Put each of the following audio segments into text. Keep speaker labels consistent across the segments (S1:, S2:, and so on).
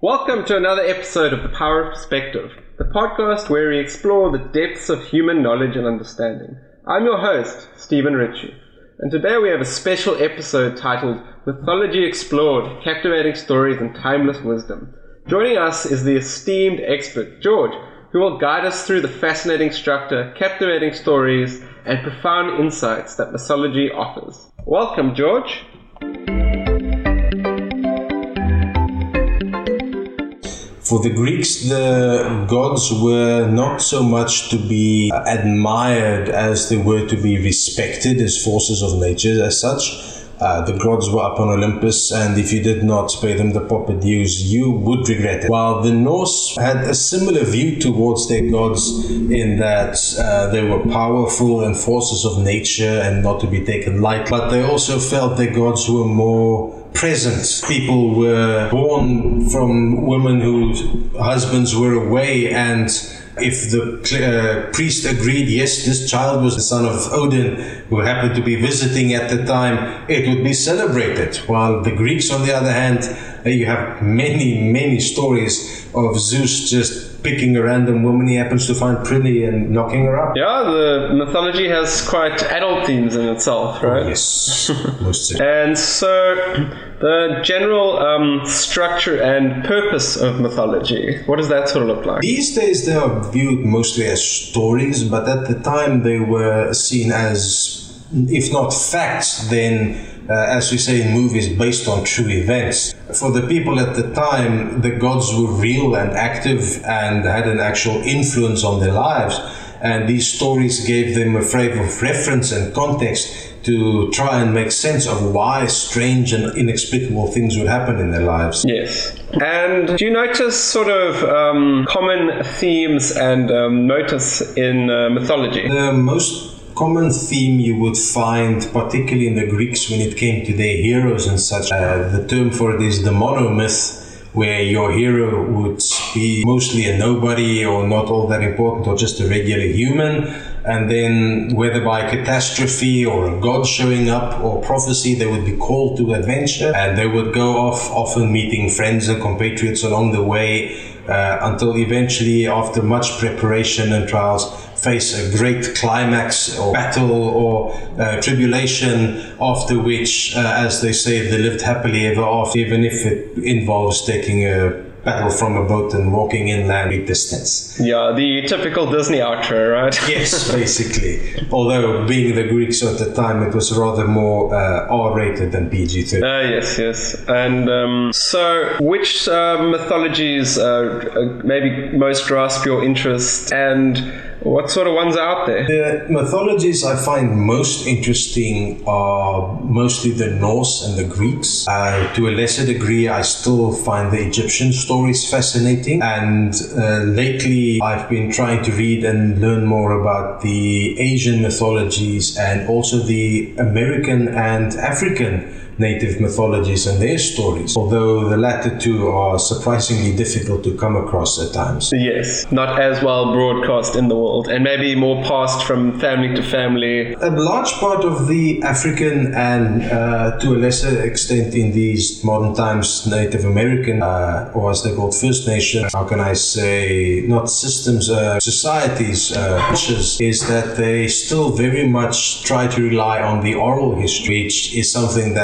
S1: Welcome to another episode of The Power of Perspective, the podcast where we explore the depths of human knowledge and understanding. I'm your host, Stephen Ritchie, and today we have a special episode titled Mythology Explored Captivating Stories and Timeless Wisdom. Joining us is the esteemed expert, George, who will guide us through the fascinating structure, captivating stories, and profound insights that mythology offers. Welcome, George.
S2: For the Greeks, the gods were not so much to be admired as they were to be respected as forces of nature as such. Uh, the gods were up on Olympus, and if you did not pay them the proper dues, you would regret it. While the Norse had a similar view towards their gods in that uh, they were powerful and forces of nature and not to be taken lightly, but they also felt their gods were more present. People were born from women whose husbands were away and if the uh, priest agreed, yes, this child was the son of Odin, who happened to be visiting at the time, it would be celebrated. While the Greeks, on the other hand, uh, you have many, many stories of Zeus just picking a random woman he happens to find pretty and knocking her up.
S1: Yeah, the mythology has quite adult themes in itself, right?
S2: Oh, yes, most
S1: And so, the general um, structure and purpose of mythology, what does that sort of look like?
S2: These days, they are viewed mostly as stories, but at the time, they were seen as, if not facts, then uh, as we say in movies, based on true events. For the people at the time, the gods were real and active and had an actual influence on their lives. And these stories gave them a frame of reference and context to try and make sense of why strange and inexplicable things would happen in their lives.
S1: Yes. And do you notice sort of um, common themes and um, notice in uh, mythology?
S2: The most common theme you would find, particularly in the Greeks when it came to their heroes and such. Uh, the term for it is the monomyth, where your hero would be mostly a nobody or not all that important or just a regular human. And then, whether by catastrophe or a god showing up or prophecy, they would be called to adventure and they would go off, often meeting friends and compatriots along the way uh, until eventually, after much preparation and trials, face a great climax or battle or uh, tribulation, after which, uh, as they say, they lived happily ever after, even if it involves taking a battle from a boat and walking inland big distance.
S1: Yeah, the typical Disney outro, right?
S2: yes, basically. Although being the Greeks at the time, it was rather more uh, R-rated than PG-13.
S1: Uh, yes, yes. And um, so, which uh, mythologies uh, uh, maybe most grasp your interest, and what sort of ones are out there?
S2: The mythologies I find most interesting are mostly the Norse and the Greeks. Uh, to a lesser degree, I still find the Egyptian stories fascinating. And uh, lately, I've been trying to read and learn more about the Asian mythologies and also the American and African native mythologies and their stories, although the latter two are surprisingly difficult to come across at times.
S1: Yes, not as well broadcast in the world, and maybe more passed from family to family.
S2: A large part of the African and uh, to a lesser extent in these modern times Native American, uh, or as they're called First Nation, how can I say, not systems, uh, societies, uh, is that they still very much try to rely on the oral history, which is something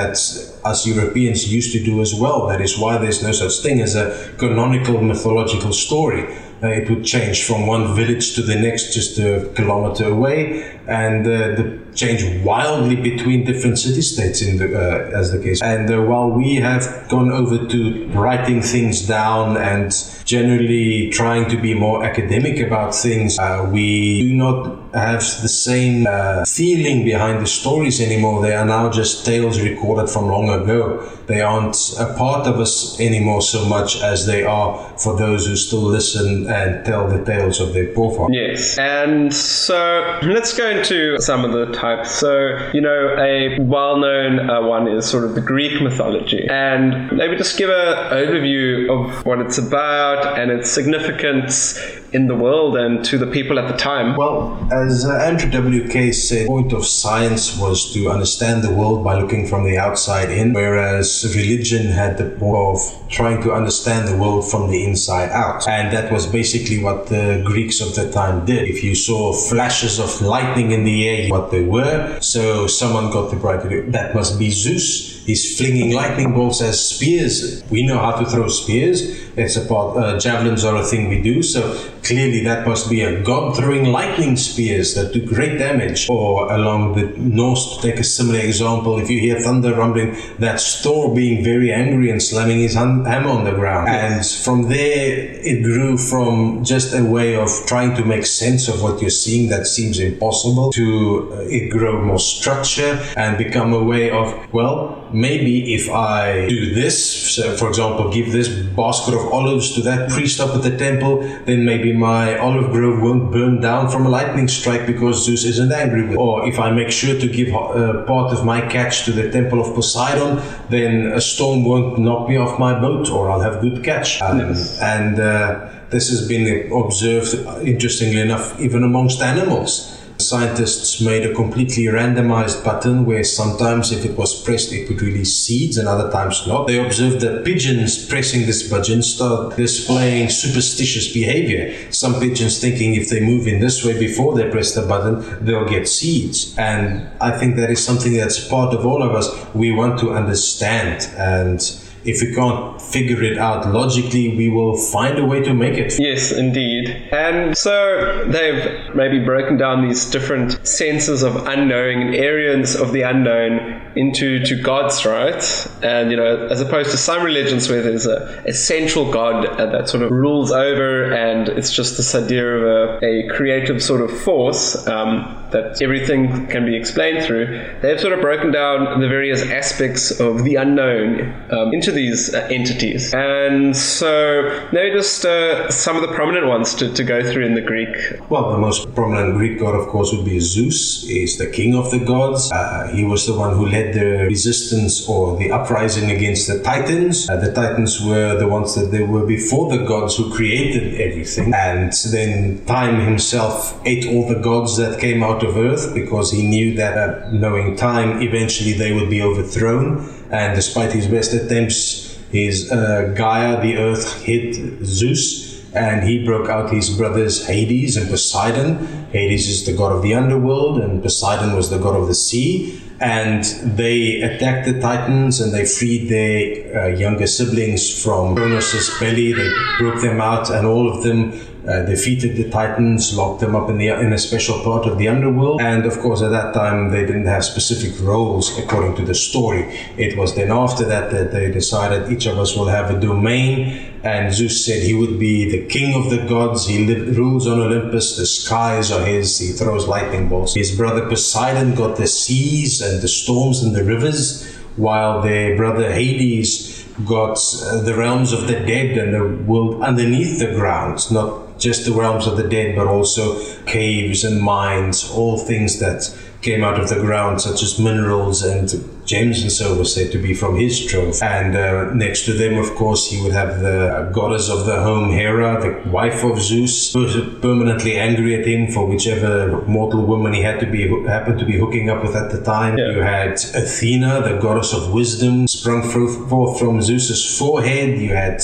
S2: us Europeans used to do as well. That is why there's no such thing as a canonical mythological story. Uh, it would change from one village to the next just a kilometer away and uh, the change wildly between different city states in the uh, as the case. And uh, while we have gone over to writing things down and generally trying to be more academic about things uh, we do not have the same uh, feeling behind the stories anymore. They are now just tales recorded from long ago. They aren't a part of us anymore so much as they are for those who still listen and tell the tales of their forefathers.
S1: Yes. And so let's go into some of the So, you know, a well known uh, one is sort of the Greek mythology. And maybe just give an overview of what it's about and its significance in the world and to the people at the time?
S2: Well, as uh, Andrew W.K. said, the point of science was to understand the world by looking from the outside in, whereas religion had the point of trying to understand the world from the inside out. And that was basically what the Greeks of the time did. If you saw flashes of lightning in the air, what they were, so someone got the bright idea, that must be Zeus He's flinging lightning bolts as spears. We know how to throw spears. It's a part, uh, javelins are a thing we do. So clearly that must be a god throwing lightning spears that do great damage. Or along the north, to take a similar example, if you hear thunder rumbling, that's Thor being very angry and slamming his hammer on the ground. And from there, it grew from just a way of trying to make sense of what you're seeing that seems impossible to uh, it grow more structure and become a way of, well, maybe if I do this, so for example, give this basket of olives to that priest up at the temple, then maybe my olive grove won't burn down from a lightning strike because Zeus isn't angry with. Or if I make sure to give uh, part of my catch to the temple of Poseidon, then a storm won't knock me off my boat, or I'll have good catch. Um, yes. And uh, this has been observed, interestingly enough, even amongst animals Scientists made a completely randomized button where sometimes if it was pressed it would release seeds and other times not. They observed that pigeons pressing this button start displaying superstitious behavior. Some pigeons thinking if they move in this way before they press the button, they'll get seeds. And I think that is something that's part of all of us. We want to understand and if we can't figure it out logically, we will find a way to make it.
S1: Yes, indeed. And so they've maybe broken down these different senses of unknowing and areas of the unknown into to gods, right? And you know, as opposed to some religions where there's a, a central god that sort of rules over, and it's just this idea of a, a creative sort of force um, that everything can be explained through. They've sort of broken down the various aspects of the unknown um, into these uh, entities. And so maybe just uh, some of the prominent ones to, to go through in the Greek.
S2: Well, the most prominent Greek god, of course, would be Zeus. He's the king of the gods. Uh, he was the one who led the resistance or the uprising against the Titans. Uh, the Titans were the ones that they were before the gods who created everything. And then Time himself ate all the gods that came out of Earth because he knew that knowing Time, eventually they would be overthrown. And despite his best attempts, his uh, Gaia, the Earth, hit Zeus and he broke out his brothers Hades and Poseidon. Hades is the god of the underworld, and Poseidon was the god of the sea. And they attacked the Titans and they freed their uh, younger siblings from Kronos' belly. They broke them out, and all of them uh, defeated the Titans, locked them up in the in a special part of the underworld, and of course at that time they didn't have specific roles according to the story. It was then after that that they decided each of us will have a domain, and Zeus said he would be the king of the gods. He rules on Olympus. The skies are his. He throws lightning bolts. His brother Poseidon got the seas and the storms and the rivers, while their brother Hades got uh, the realms of the dead and the world underneath the ground, not just the realms of the dead, but also caves and mines, all things that came out of the ground, such as minerals and gems and so was said to be from his trove. And uh, next to them, of course, he would have the goddess of the home, Hera, the wife of Zeus, permanently angry at him for whichever mortal woman he had to be happened to be hooking up with at the time. Yeah. You had Athena, the goddess of wisdom, sprung forth from Zeus's forehead. You had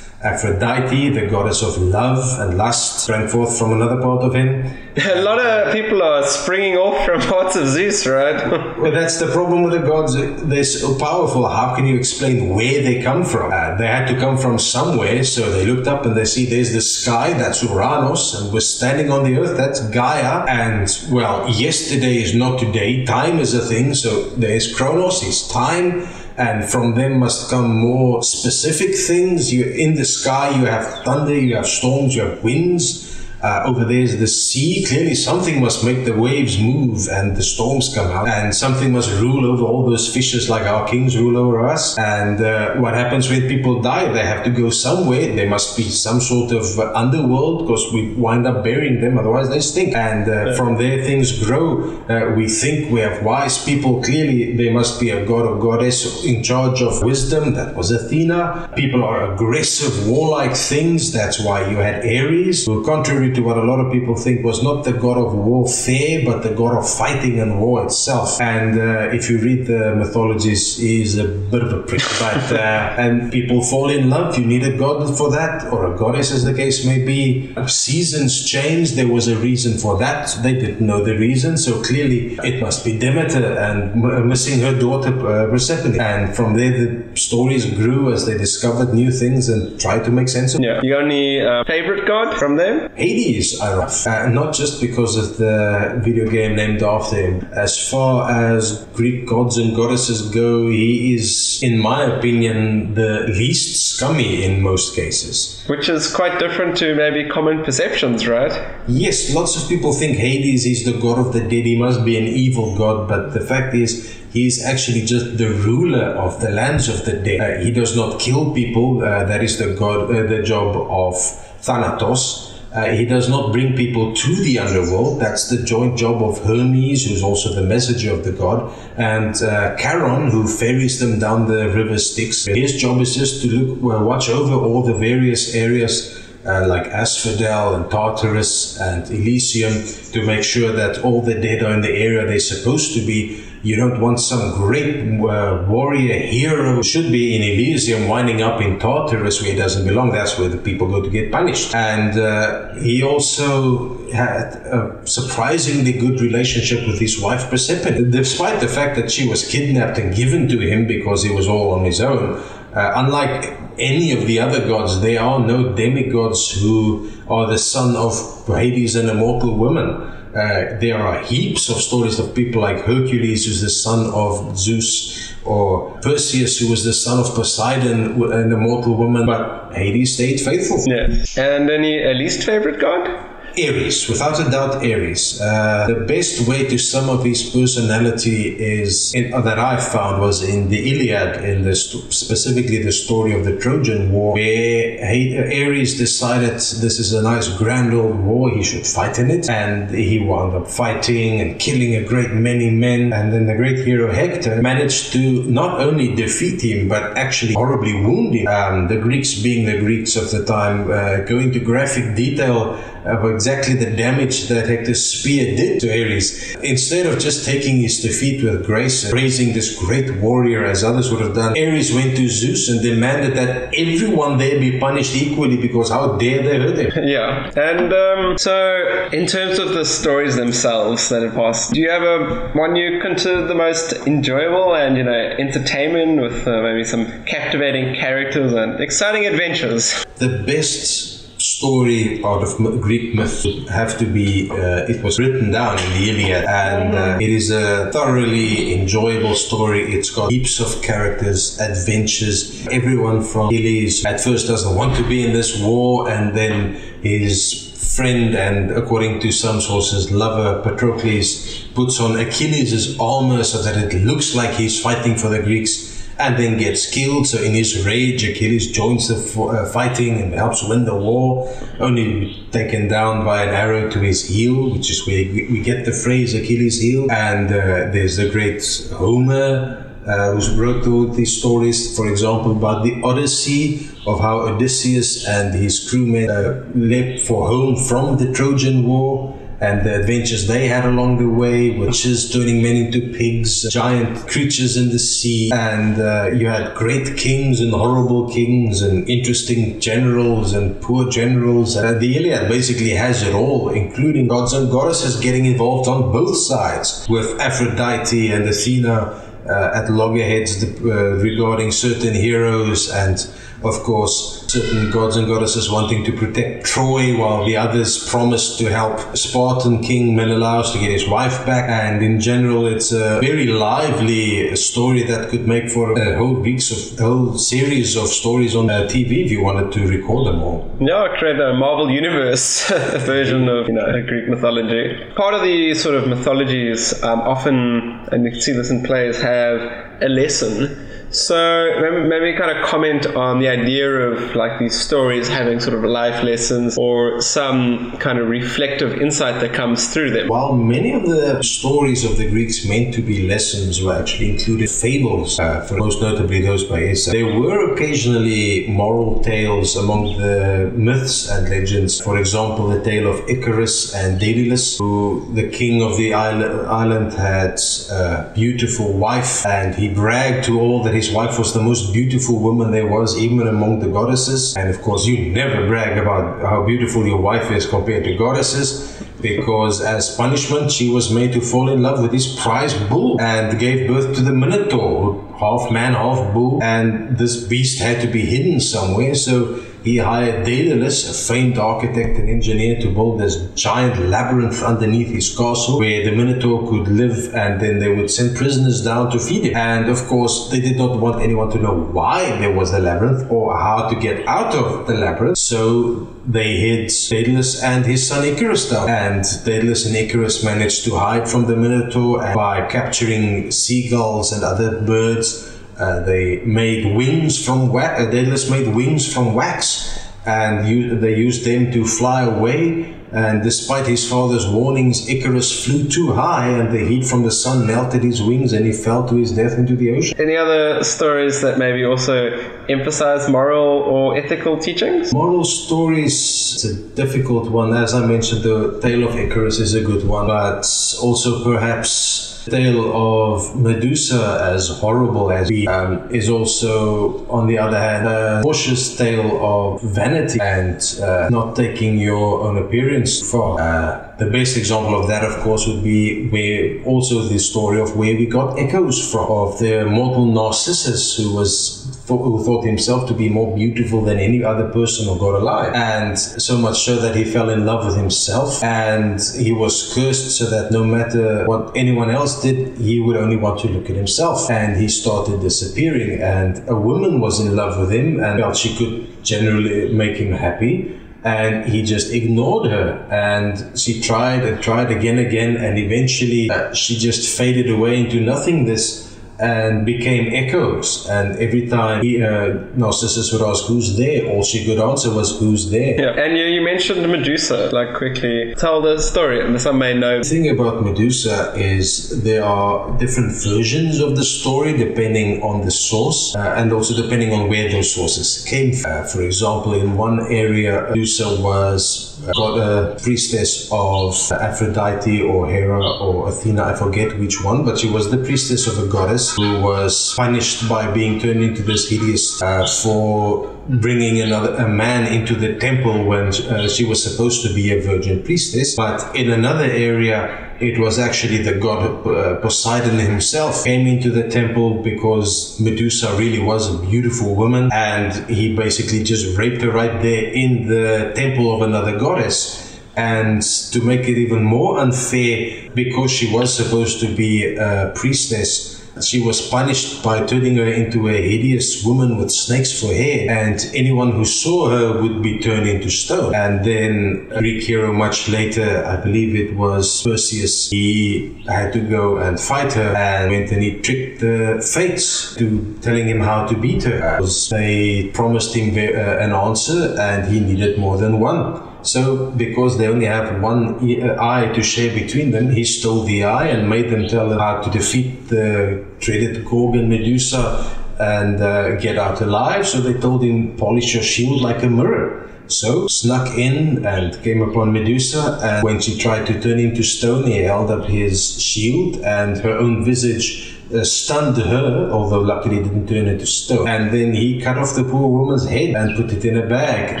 S2: Aphrodite, the goddess of love and lust, sprang forth from another part of him.
S1: A lot of people are springing off from parts of Zeus, right?
S2: well, that's the problem with the gods. They're so powerful. How can you explain where they come from? Uh, they had to come from somewhere, so they looked up and they see there's the sky, that's Uranus, and we're standing on the earth, that's Gaia. And, well, yesterday is not today. Time is a thing, so there's Kronos, is time and from them must come more specific things. You in the sky, you have thunder, you have storms, you have winds. Uh, over there's the sea. Clearly, something must make the waves move and the storms come out, and something must rule over all those fishes like our kings rule over us. And uh, what happens when people die? They have to go somewhere. There must be some sort of underworld because we wind up burying them, otherwise they stink. And uh, from there, things grow. Uh, we think we have wise people. Clearly, there must be a god or goddess in charge of wisdom. That was Athena. People are aggressive, warlike things. That's why you had Ares, who, contrary to what a lot of people think was not the god of warfare, but the god of fighting and war itself. And uh, if you read the mythologies, he's a bit of a prick. but uh, and people fall in love. You need a god for that, or a goddess, as the case may be. Seasons change. There was a reason for that. They didn't know the reason, so clearly it must be Demeter and m- uh, missing her daughter uh, Persephone. And from there, the stories grew as they discovered new things and tried to make sense of.
S1: Yeah. You got any uh, favorite god from them?
S2: 80s era, uh, not just because of the video game named after him. As far as Greek gods and goddesses go, he is, in my opinion, the least scummy in most cases.
S1: Which is quite different to maybe common perceptions, right?
S2: Yes, lots of people think Hades is the god of the dead, he must be an evil god, but the fact is, he is actually just the ruler of the lands of the dead. Uh, he does not kill people. Uh, that is the god, uh, the job of Thanatos. Uh, he does not bring people to the underworld. That's the joint job of Hermes, who's also the messenger of the god, and uh, Charon, who ferries them down the river Styx. His job is just to look, well, watch over all the various areas uh, like Asphodel and Tartarus and Elysium to make sure that all the dead are in the area they're supposed to be. You don't want some great uh, warrior hero should be in Elysium winding up in Tartarus where he doesn't belong. That's where the people go to get punished. And uh, he also had a surprisingly good relationship with his wife Persephone, despite the fact that she was kidnapped and given to him because he was all on his own. Uh, unlike any of the other gods, there are no demigods who are the son of Hades and a mortal woman. Uh, there are heaps of stories of people like Hercules, who's the son of Zeus, or Perseus, who was the son of Poseidon and a mortal woman, but Hades stayed faithful.
S1: Yeah. And any uh, least favorite god?
S2: Ares, without a doubt, Ares. Uh, the best way to sum up his personality is in, uh, that I found was in the Iliad, in the st- specifically the story of the Trojan War, where he, Ares decided this is a nice grand old war, he should fight in it, and he wound up fighting and killing a great many men, and then the great hero Hector managed to not only defeat him but actually horribly wound him. Um, the Greeks, being the Greeks of the time, uh, go into graphic detail of exactly the damage that Hector's spear did to Ares. Instead of just taking his defeat with grace and praising this great warrior as others would have done, Ares went to Zeus and demanded that everyone there be punished equally because how dare they hurt him?
S1: Yeah. And um, so, in terms of the stories themselves that have passed, do you have a one you consider the most enjoyable and you know entertainment with uh, maybe some captivating characters and exciting adventures?
S2: The best story out of Greek myth would have to be uh, it was written down in the Iliad, and uh, it is a thoroughly enjoyable story. It's got heaps of characters, adventures. Everyone from Achilles at first doesn't want to be in this war, and then his friend and according to some sources lover Patroclus puts on Achilles' armor so that it looks like he's fighting for the Greeks and then gets killed. So in his rage, Achilles joins the f- uh, fighting and helps win the war, only taken down by an arrow to his heel, which is where we get the phrase Achilles' heel. And uh, there's the great Homer. Uh, wrote all these stories, for example, about the Odyssey of how Odysseus and his crewmen uh, left for home from the Trojan War and the adventures they had along the way, witches turning men into pigs, giant creatures in the sea, and uh, you had great kings and horrible kings, and interesting generals and poor generals. And the Iliad basically has it all, including gods and goddesses getting involved on both sides, with Aphrodite and Athena. Uh, at loggerheads uh, regarding certain heroes and of course, certain gods and goddesses wanting to protect Troy, while the others promised to help Spartan king Menelaus to get his wife back. And in general, it's a very lively story that could make for a whole weeks of whole series of stories on uh, TV if you wanted to record them all.
S1: Yeah, create a Marvel Universe version of you know Greek mythology. Part of the sort of mythologies um, often, and you can see this in plays, have a lesson so maybe, kind of comment on the idea of like these stories having sort of life lessons or some kind of reflective insight that comes through them.
S2: While many of the stories of the Greeks meant to be lessons were actually included fables, uh, for most notably those by Aesop, there were occasionally moral tales among the myths and legends. For example, the tale of Icarus and Daedalus, who the king of the island had a beautiful wife and he bragged to all that his wife was the most beautiful woman there was, even among the goddesses. And of course, you never brag about how beautiful your wife is compared to goddesses, because as punishment, she was made to fall in love with this prize bull and gave birth to the Minotaur, half man, half bull. And this beast had to be hidden somewhere. So he hired Daedalus, a famed architect and engineer, to build this giant labyrinth underneath his castle where the Minotaur could live and then they would send prisoners down to feed him. And of course, they did not want anyone to know why there was a labyrinth or how to get out of the labyrinth. So they hid Daedalus and his son Icarus down. And Daedalus and Icarus managed to hide from the Minotaur by capturing seagulls and other birds uh, they made wings from wax. Uh, Daedalus made wings from wax, and you, they used them to fly away. And despite his father's warnings, Icarus flew too high, and the heat from the sun melted his wings, and he fell to his death into the ocean.
S1: Any other stories that maybe also emphasize moral or ethical teachings?
S2: Moral stories, it's a difficult one. As I mentioned, the tale of Icarus is a good one, but also perhaps tale of Medusa, as horrible as we, um, is also, on the other hand, a cautious tale of vanity and uh, not taking your own appearance for. Uh, the best example of that, of course, would be where also the story of where we got echoes from of the mortal Narcissus, who was who thought himself to be more beautiful than any other person or got alive, and so much so that he fell in love with himself, and he was cursed so that no matter what anyone else did, he would only want to look at himself, and he started disappearing, and a woman was in love with him and felt she could generally make him happy. And he just ignored her. And she tried and tried again again. And eventually uh, she just faded away into nothingness and became echoes. And every time he, uh, Narcissus would ask, Who's there? all she could answer was, Who's there?
S1: Yeah, and you, you mentioned Medusa, like quickly. Tell the story, and some may know.
S2: The thing about Medusa is there are different versions of the story depending on the source uh, and also depending on where those sources came from. Uh, for example, in one area, Medusa was got a priestess of Aphrodite or Hera or Athena, I forget which one, but she was the priestess of a goddess who was punished by being turned into this hideous uh, for bringing another a man into the temple when uh, she was supposed to be a virgin priestess. But in another area, it was actually the god uh, Poseidon himself came into the temple because Medusa really was a beautiful woman, and he basically just raped her right there in the temple of another goddess. And to make it even more unfair, because she was supposed to be a priestess, she was punished by turning her into a hideous woman with snakes for hair, and anyone who saw her would be turned into stone. And then a Greek hero much later, I believe it was Perseus, he had to go and fight her and went and he tricked the fates to telling him how to beat her. Because They promised him uh, an answer and he needed more than one. So, because they only have one uh, eye to share between them, he stole the eye and made them tell how to defeat the dreaded Gorgon Medusa and uh, get out alive. So, they told him, polish your shield like a mirror. So, snuck in and came upon Medusa, and when she tried to turn him to stone, he held up his shield, and her own visage stunned her, although luckily didn't turn into stone. And then he cut off the poor woman's head and put it in a bag.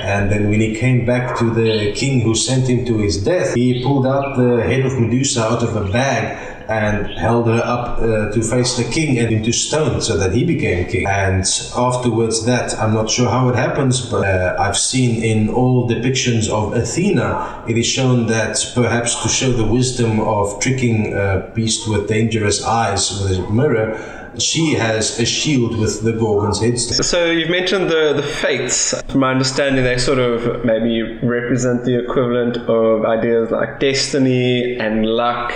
S2: And then when he came back to the king who sent him to his death, he pulled out the head of Medusa out of a bag and held her up uh, to face the king and into stone so that he became king. And afterwards, that I'm not sure how it happens, but uh, I've seen in all depictions of Athena, it is shown that perhaps to show the wisdom of tricking a beast with dangerous eyes with a mirror she has a shield with the Gorgon's head.
S1: So you've mentioned the, the fates. From my understanding, they sort of maybe represent the equivalent of ideas like destiny and luck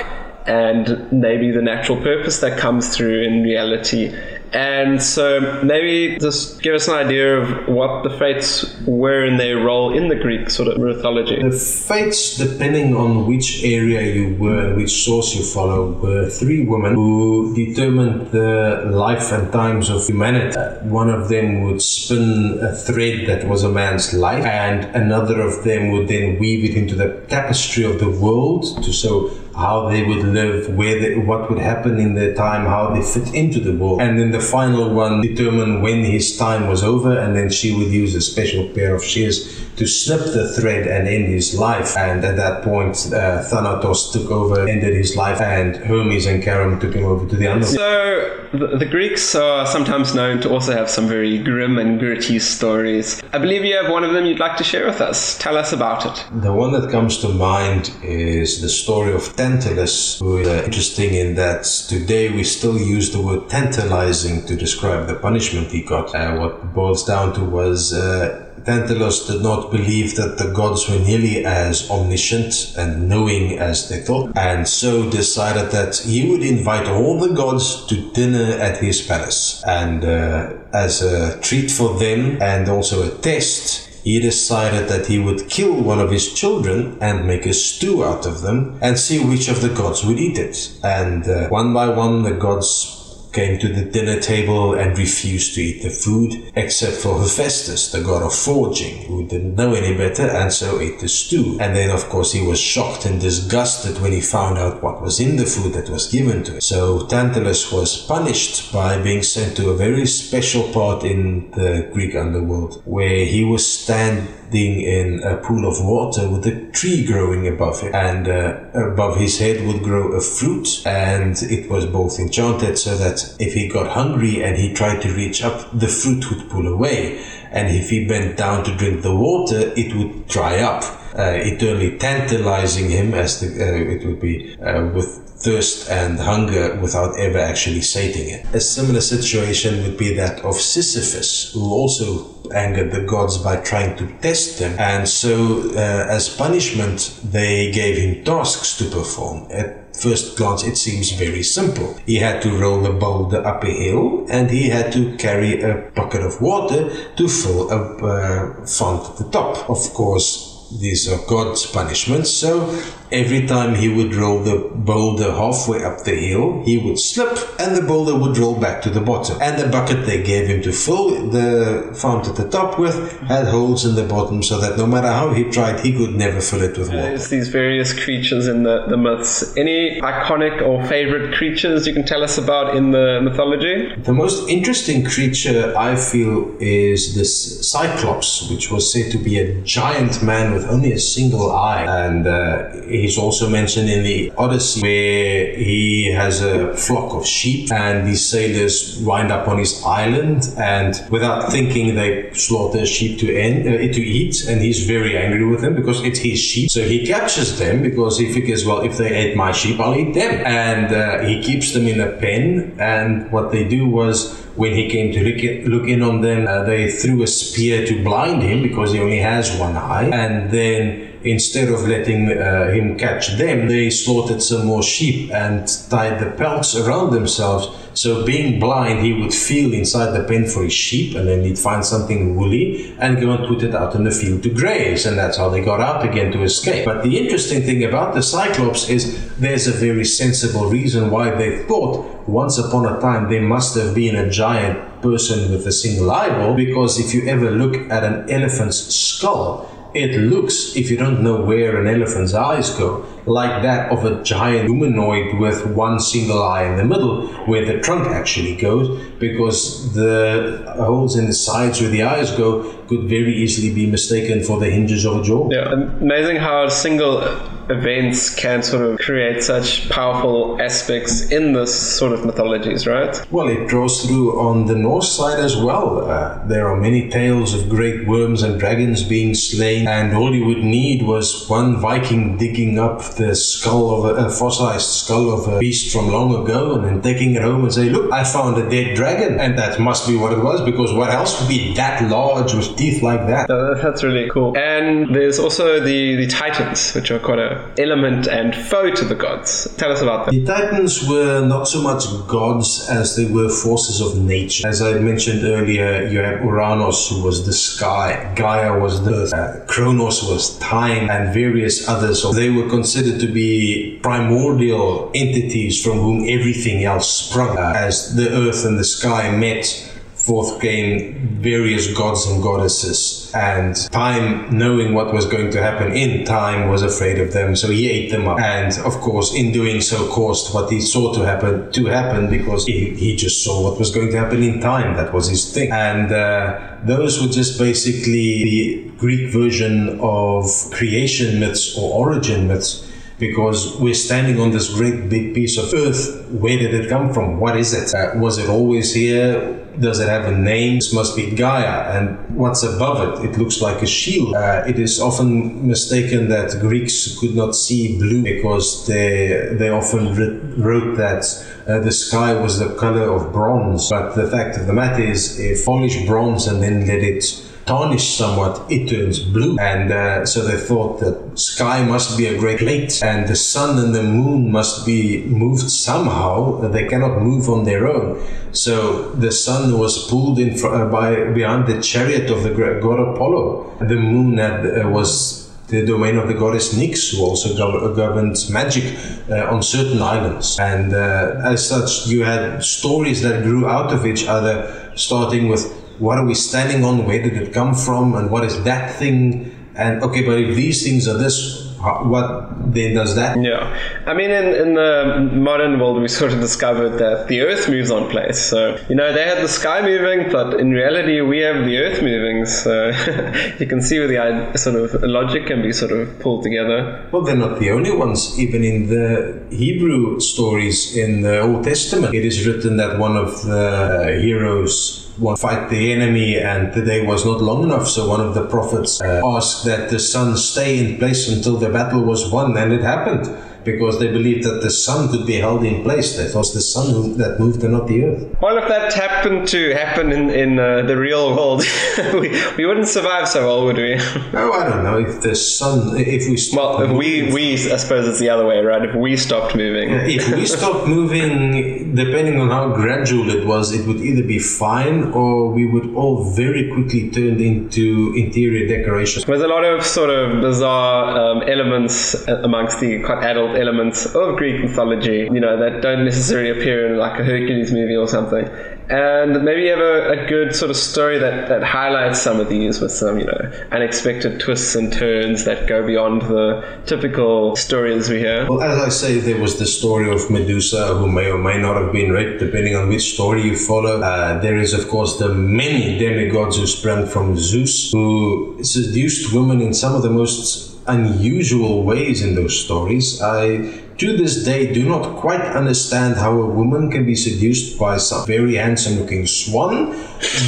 S1: and maybe the natural purpose that comes through in reality. And so maybe just give us an idea of what the fates were and their role in the Greek sort of mythology.
S2: The fates, depending on which area you were and which source you follow, were three women who determined the life and times of humanity. One of them would spin a thread that was a man's life, and another of them would then weave it into the tapestry of the world to show how they would live, where they, what would happen in their time, how they fit into the world. And then the final one determined when his time was over, and then she would use a special pair of shears to snip the thread and end his life. And at that point, uh, Thanatos took over, ended his life, and Hermes and Charon took him over to the underworld.
S1: So the, the Greeks are sometimes known to also have some very grim and gritty stories. I believe you have one of them you'd like to share with us. Tell us about it.
S2: The one that comes to mind is the story of Tantalus, who is uh, interesting in that today we still use the word tantalizing to describe the punishment he got. Uh, what boils down to was uh, Tantalus did not believe that the gods were nearly as omniscient and knowing as they thought, and so decided that he would invite all the gods to dinner at his palace. And uh, as a treat for them and also a test, he decided that he would kill one of his children and make a stew out of them and see which of the gods would eat it. And uh, one by one, the gods came to the dinner table and refused to eat the food, except for Hephaestus, the god of forging, who didn't know any better and so ate the stew. And then, of course, he was shocked and disgusted when he found out what was in the food that was given to him. So Tantalus was punished by being sent to a very special part in the Greek underworld, where he was stand in a pool of water with a tree growing above him, and uh, above his head would grow a fruit, and it was both enchanted so that if he got hungry and he tried to reach up, the fruit would pull away, and if he bent down to drink the water, it would dry up, uh, eternally tantalizing him as the, uh, it would be uh, with thirst and hunger without ever actually sating it. A similar situation would be that of Sisyphus, who also angered the gods by trying to test them. And so, uh, as punishment, they gave him tasks to perform. At first glance, it seems very simple. He had to roll a boulder up a hill, and he had to carry a bucket of water to fill a uh, font at the top. Of course, these are God's punishments. So every time he would roll the boulder halfway up the hill, he would slip and the boulder would roll back to the bottom. And the bucket they gave him to fill the font at the top with had holes in the bottom so that no matter how he tried, he could never fill it with water.
S1: There's these various creatures in the, the myths. Any iconic or favorite creatures you can tell us about in the mythology?
S2: The most interesting creature I feel is this Cyclops, which was said to be a giant man with only a single eye. And uh, he's also mentioned in the Odyssey where he has a flock of sheep and these sailors wind up on his island and without thinking they slaughter sheep to end uh, to eat and he's very angry with them because it's his sheep so he captures them because he figures well if they ate my sheep I'll eat them and uh, he keeps them in a pen and what they do was when he came to look in on them, uh, they threw a spear to blind him because he only has one eye. And then instead of letting uh, him catch them, they slaughtered some more sheep and tied the pelts around themselves. So, being blind, he would feel inside the pen for his sheep and then he'd find something woolly and go and put it out in the field to graze. And that's how they got out again to escape. But the interesting thing about the Cyclops is there's a very sensible reason why they thought once upon a time there must have been a giant person with a single eyeball because if you ever look at an elephant's skull, it looks, if you don't know where an elephant's eyes go, like that of a giant humanoid with one single eye in the middle, where the trunk actually goes, because the holes in the sides where the eyes go could very easily be mistaken for the hinges of a jaw.
S1: Yeah, amazing how a single events can sort of create such powerful aspects in this sort of mythologies, right?
S2: Well, it draws through on the Norse side as well. Uh, there are many tales of great worms and dragons being slain, and all you would need was one Viking digging up the skull of a, a fossilized skull of a beast from long ago and then taking it home and say, Look, I found a dead dragon. And that must be what it was, because what else would be that large with teeth like that?
S1: Uh, that's really cool. And there's also the, the Titans, which are quite a element and foe to the gods. Tell us about that.
S2: The Titans were not so much gods as they were forces of nature. As I mentioned earlier, you had Uranus, who was the sky, Gaia was the earth, uh, Kronos was time, and various others. So they were considered to be primordial entities from whom everything else sprung. Uh, as the earth and the sky met, forth came various gods and goddesses. And time, knowing what was going to happen in time, was afraid of them, so he ate them up. And of course, in doing so, caused what he saw to happen to happen because he, he just saw what was going to happen in time. That was his thing. And uh, those were just basically the Greek version of creation myths or origin myths because we're standing on this great big piece of earth. Where did it come from? What is it? Uh, was it always here? Does it have a name? This must be Gaia. And what's above it? It looks like a shield. Uh, it is often mistaken that Greeks could not see blue because they, they often wrote that uh, the sky was the color of bronze. But the fact of the matter is, if polish bronze and then let it tarnished somewhat, it turns blue. And uh, so they thought that sky must be a great plate and the sun and the moon must be moved somehow. They cannot move on their own. So the sun was pulled in fr- uh, by behind the chariot of the god Apollo. The moon had, uh, was the domain of the goddess Nyx, who also go- governed magic uh, on certain islands. And uh, as such, you had stories that grew out of each other, starting with what are we standing on? Where did it come from? And what is that thing? And okay, but if these things are this, what then does that?
S1: Yeah, I mean, in, in the modern world, we sort of discovered that the Earth moves on place. So you know, they had the sky moving, but in reality, we have the Earth moving. So you can see where the sort of logic can be sort of pulled together.
S2: Well, they're not the only ones. Even in the Hebrew stories in the Old Testament, it is written that one of the heroes to fight the enemy and the day was not long enough. So one of the prophets uh, asked that the sun stay in place until the battle was won and it happened because they believed that the sun could be held in place. That was the sun that moved and not the earth.
S1: Well, if that happened to happen in, in uh, the real world, we, we wouldn't survive so well, would we?
S2: oh, I don't know. If the sun, if we stopped moving,
S1: well, if we, we, I suppose it's the other way, right? If we stopped moving,
S2: if we stopped moving, depending on how gradual it was, it would either be fine or we would all very quickly turn into interior decorations.
S1: There's a lot of sort of bizarre um, elements amongst the quite adult elements of Greek mythology, you know, that don't necessarily appear in like a Hercules movie or something. And maybe have a, a good sort of story that, that highlights some of these with some, you know, unexpected twists and turns that go beyond the typical stories we hear.
S2: Well, as I say, there was the story of Medusa, who may or may not have been raped, depending on which story you follow. Uh, there is, of course, the many demigods who sprang from Zeus, who seduced women in some of the most unusual ways in those stories. I, to this day, do not quite understand how a woman can be seduced by some very handsome looking swan,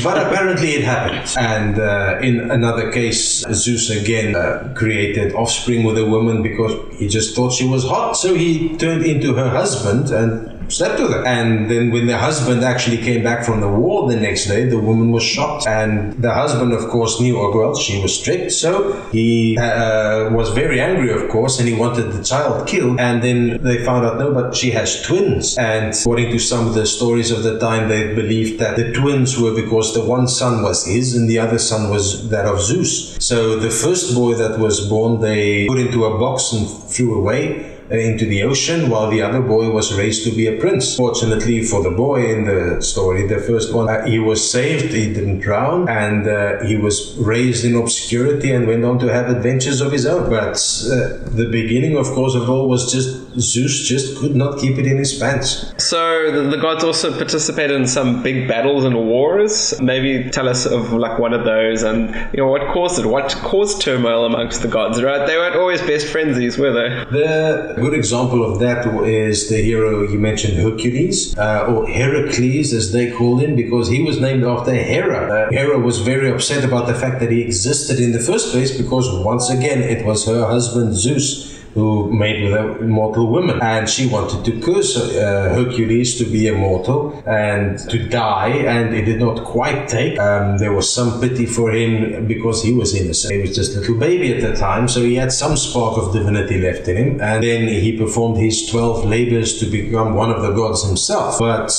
S2: but apparently it happened. And uh, in another case, Zeus again uh, created offspring with a woman because he just thought she was hot, so he turned into her husband and slept with her. And then when the husband actually came back from the war the next day, the woman was shocked. And the husband, of course, knew, oh, well, she was strict. So he uh, was very angry, of course, and he wanted the child killed. And then they found out, no, but she has twins. And according to some of the stories of the time, they believed that the twins were because the one son was his and the other son was that of Zeus. So the first boy that was born, they put into a box and threw away into the ocean, while the other boy was raised to be a prince. Fortunately for the boy in the story, the first one, uh, he was saved, he didn't drown, and uh, he was raised in obscurity and went on to have adventures of his own. But uh, the beginning, of course, of all was just Zeus just could not keep it in his pants.
S1: So the, the gods also participated in some big battles and wars. Maybe tell us of like one of those and you know what caused it. What caused turmoil amongst the gods? Right, they weren't always best friendies, were they?
S2: The good example of that is the hero you mentioned, Hercules, uh, or Heracles as they called him, because he was named after Hera. Uh, Hera was very upset about the fact that he existed in the first place because once again it was her husband Zeus who made with a mortal woman. And she wanted to curse uh, Hercules to be immortal and to die, and it did not quite take. Um, there was some pity for him because he was innocent. He was just a little baby at the time, so he had some spark of divinity left in him. And then he performed his 12 labors to become one of the gods himself. But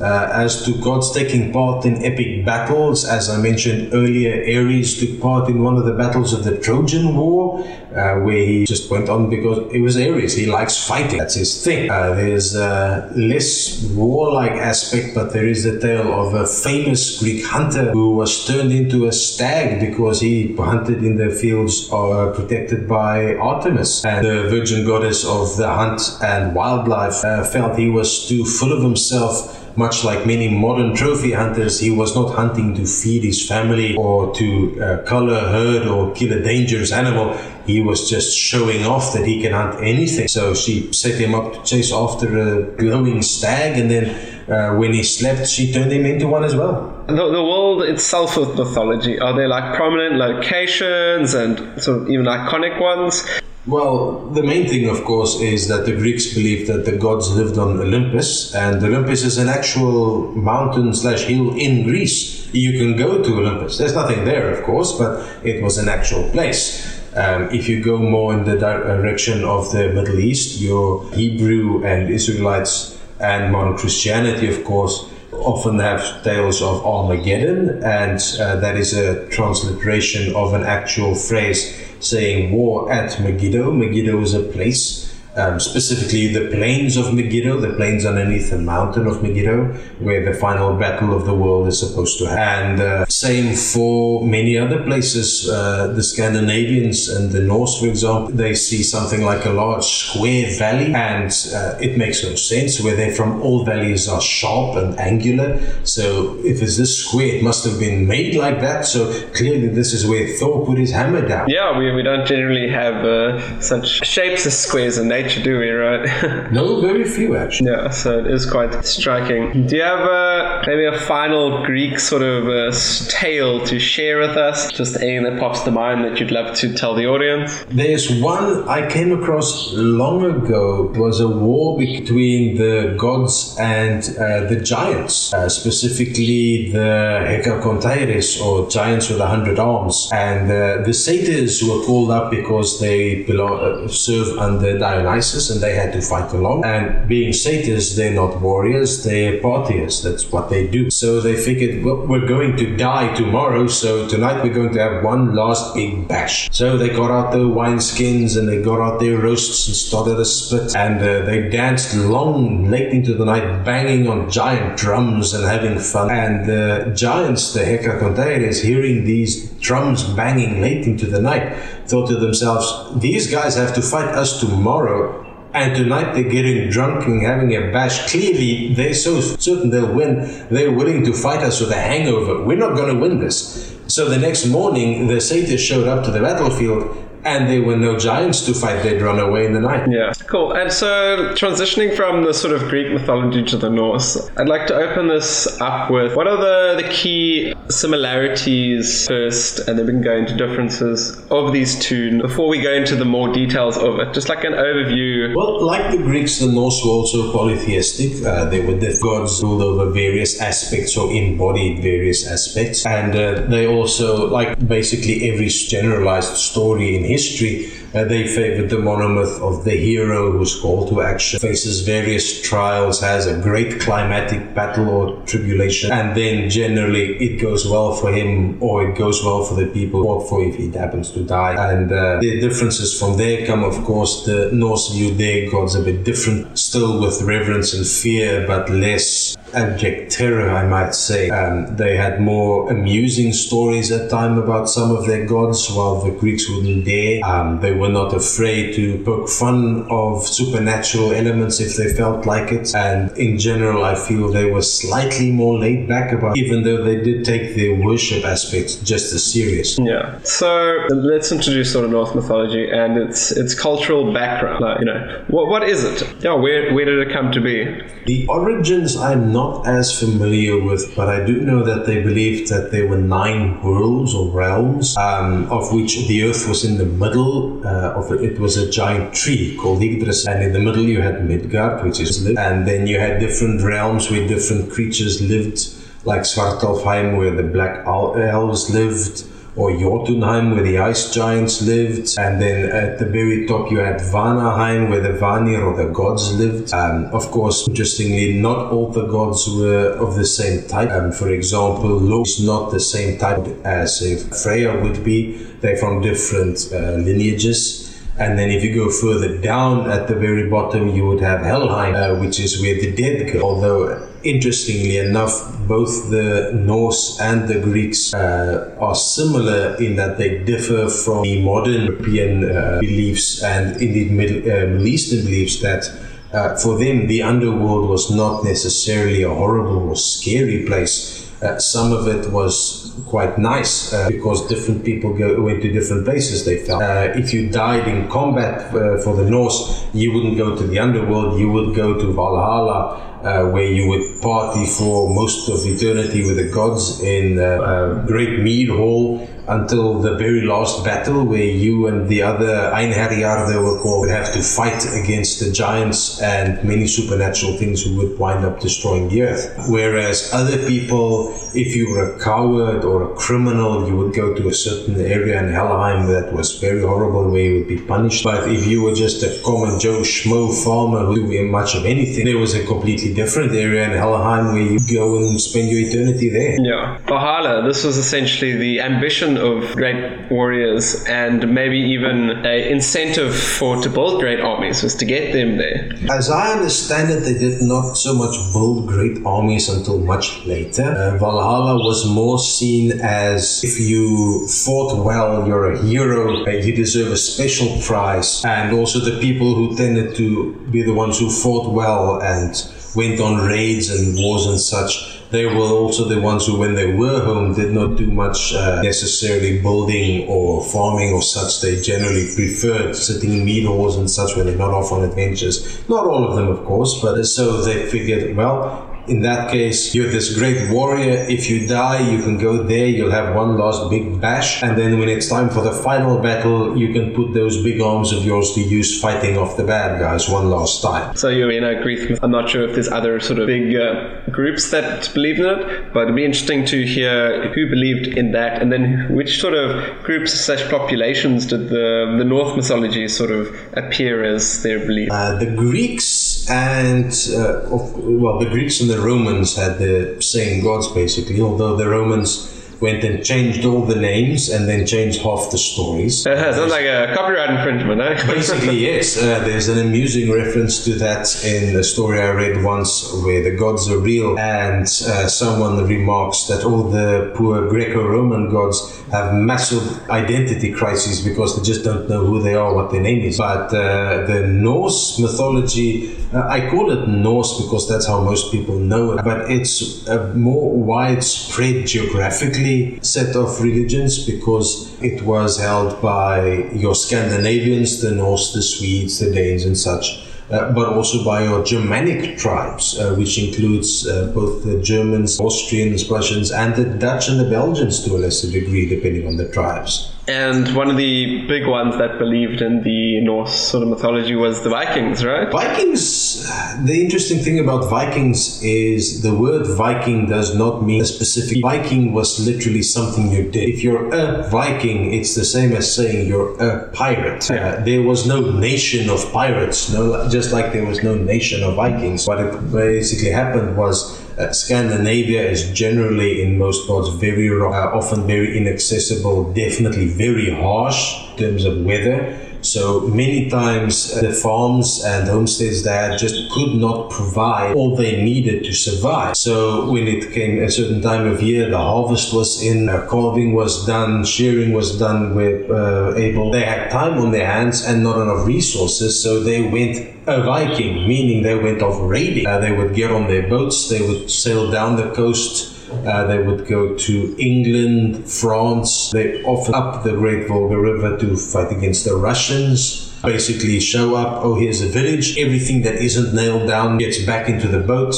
S2: uh, as to gods taking part in epic battles, as I mentioned earlier, Ares took part in one of the battles of the Trojan War, uh, where he just went on because it was Ares. He likes fighting. That's his thing. Uh, there's a less warlike aspect, but there is the tale of a famous Greek hunter who was turned into a stag because he hunted in the fields uh, protected by Artemis. And the virgin goddess of the hunt and wildlife uh, felt he was too full of himself much like many modern trophy hunters, he was not hunting to feed his family or to uh, color, herd, or kill a dangerous animal. He was just showing off that he can hunt anything. So she set him up to chase after a glowing stag, and then uh, when he slept, she turned him into one as well.
S1: The, the world itself of mythology, are there like prominent locations and sort of even iconic ones?
S2: Well, the main thing, of course, is that the Greeks believed that the gods lived on Olympus, and Olympus is an actual mountain slash hill in Greece. You can go to Olympus. There's nothing there, of course, but it was an actual place. Um, if you go more in the direction of the Middle East, your Hebrew and Israelites and modern Christianity, of course, often have tales of Armageddon, and uh, that is a transliteration of an actual phrase saying war at Megiddo. Megiddo is a place um, specifically the plains of Megiddo, the plains underneath the mountain of Megiddo, where the final battle of the world is supposed to happen. And uh, same for many other places. Uh, the Scandinavians and the Norse, for example, they see something like a large square valley, and uh, it makes no sense where they're from. All valleys are sharp and angular. So if it's this square, it must have been made like that. So clearly, this is where Thor put his hammer down.
S1: Yeah, we, we don't generally have uh, such shapes as squares in nature nature, do we? Right?
S2: no, very few actually.
S1: Yeah, so it is quite striking. Do you have a, maybe a final Greek sort of uh, tale to share with us? Just anything that pops to mind that you'd love to tell the audience?
S2: There's one I came across long ago. It was a war between the gods and uh, the giants, uh, specifically the Hecatoncheires or giants with a hundred arms. And uh, the satyrs were called up because they belong, uh, serve under Dionysus Dionysus and they had to fight along. And being satyrs, they're not warriors, they're partiers. That's what they do. So they figured, well, we're going to die tomorrow, so tonight we're going to have one last big bash. So they got out their wineskins and they got out their roasts and started a spit. And uh, they danced long, late into the night, banging on giant drums and having fun. And the giants, the Hecatoncheires, hearing these drums banging late into the night, thought to themselves, these guys have to fight us tomorrow. And tonight they're getting drunk and having a bash. Clearly, they're so certain they'll win. They're willing to fight us with a hangover. We're not going to win this. So the next morning, the satyrs showed up to the battlefield and there were no giants to fight. They'd run away in the night.
S1: Yeah, cool. And so, transitioning from the sort of Greek mythology to the Norse, I'd like to open this up with what are the, the key similarities first, and then we can go into differences of these two before we go into the more details of it. Just like an overview.
S2: Well, like the Greeks, the Norse were also polytheistic. Uh, they were the gods ruled over various aspects or embodied various aspects, and uh, they also, like basically every generalized story in history, uh, they favored the monomyth of the hero who's called to action, faces various trials, has a great climatic battle or tribulation, and then generally it goes well for him or it goes well for the people fought for if he happens to die. And uh, the differences from there come, of course, the Norse view their gods a bit different, still with reverence and fear, but less abject terror, I might say. Um, they had more amusing stories at time about some of their gods, while the Greeks wouldn't dare. Um, they were not afraid to poke fun of supernatural elements if they felt like it. And in general, I feel they were slightly more laid back about, it, even though they did take their worship aspects just as serious.
S1: Yeah. So let's introduce sort of Norse mythology and its its cultural background. Like, you know, what what is it? Yeah, where where did it come to be?
S2: The origins I'm not not as familiar with, but I do know that they believed that there were nine worlds or realms, um, of which the earth was in the middle uh, of it. It was a giant tree called Yggdrasil, and in the middle you had Midgard, which is and then you had different realms where different creatures lived, like Svartalfheim, where the black elves lived or Jotunheim, where the ice giants lived, and then at the very top you had Vanaheim, where the Vanir or the gods lived. Um, of course, interestingly, not all the gods were of the same type. Um, for example, Loki is not the same type as if Freya would be. They're from different uh, lineages. And then if you go further down at the very bottom, you would have Helheim, uh, which is where the dead go. Although, interestingly enough, both the Norse and the Greeks uh, are similar in that they differ from the modern European uh, beliefs and indeed Middle, uh, Middle Eastern beliefs that uh, for them the underworld was not necessarily a horrible or scary place uh, some of it was quite nice uh, because different people go went to different places. They felt uh, if you died in combat uh, for the Norse, you wouldn't go to the underworld. You would go to Valhalla, uh, where you would party for most of eternity with the gods in uh, a great mead hall until the very last battle where you and the other Einherjar were called have to fight against the giants and many supernatural things who would wind up destroying the earth. Whereas other people, if you were a coward or a criminal, you would go to a certain area in Helheim that was very horrible where you would be punished. But if you were just a common Joe Schmo farmer who didn't much of anything, there was a completely different area in Helheim where you go and spend your eternity there.
S1: Yeah. Valhalla, this was essentially the ambition of great warriors and maybe even an incentive for to build great armies was to get them there.
S2: As I understand it, they did not so much build great armies until much later. Uh, Valhalla was more seen as if you fought well, you're a hero, uh, you deserve a special prize, and also the people who tended to be the ones who fought well and went on raids and wars and such they were also the ones who, when they were home, did not do much uh, necessarily building or farming or such. They generally preferred sitting in mead halls and such when they're not off on adventures. Not all of them, of course, but so they figured, well, in that case, you're this great warrior. If you die, you can go there, you'll have one last big bash, and then when it's time for the final battle, you can put those big arms of yours to use fighting off the bad guys one last time.
S1: So you mean a Greek I'm not sure if there's other sort of big uh, groups that believe in it, but it'd be interesting to hear who believed in that, and then which sort of groups slash populations did the the North mythology sort of appear as their belief?
S2: Uh, the Greeks and uh, well, the Greeks and the Romans had the same gods basically, although the Romans went and changed all the names and then changed half the stories.
S1: Uh, sounds like a copyright infringement, eh?
S2: Basically, yes. Uh, there's an amusing reference to that in a story I read once where the gods are real, and uh, someone remarks that all the poor Greco Roman gods have massive identity crises because they just don't know who they are, what their name is. But uh, the Norse mythology, uh, I call it Norse because that's how most people know it, but it's a more widespread geographically set of religions because it was held by your Scandinavians, the Norse, the Swedes, the Danes, and such. Uh, but also by your Germanic tribes, uh, which includes uh, both the Germans, Austrians, Prussians, and the Dutch and the Belgians to a lesser degree, depending on the tribes.
S1: And one of the big ones that believed in the Norse sort of mythology was the Vikings, right?
S2: Vikings, the interesting thing about Vikings is the word Viking does not mean a specific. Viking was literally something you did. If you're a Viking, it's the same as saying you're a pirate.
S1: Yeah.
S2: Uh, there was no nation of pirates, no, just like there was no nation of Vikings. What it basically happened was uh, Scandinavia is generally, in most parts, very ro- uh, often very inaccessible, definitely very harsh in terms of weather. So many times uh, the farms and homesteads there just could not provide all they needed to survive. So when it came a certain time of year, the harvest was in, uh, carving was done, shearing was done with uh, able. They had time on their hands and not enough resources, so they went a Viking, meaning they went off raiding. Uh, they would get on their boats, they would sail down the coast. Uh, they would go to England, France. They often up the Great Volga River to fight against the Russians. Basically, show up. Oh, here's a village. Everything that isn't nailed down gets back into the boat.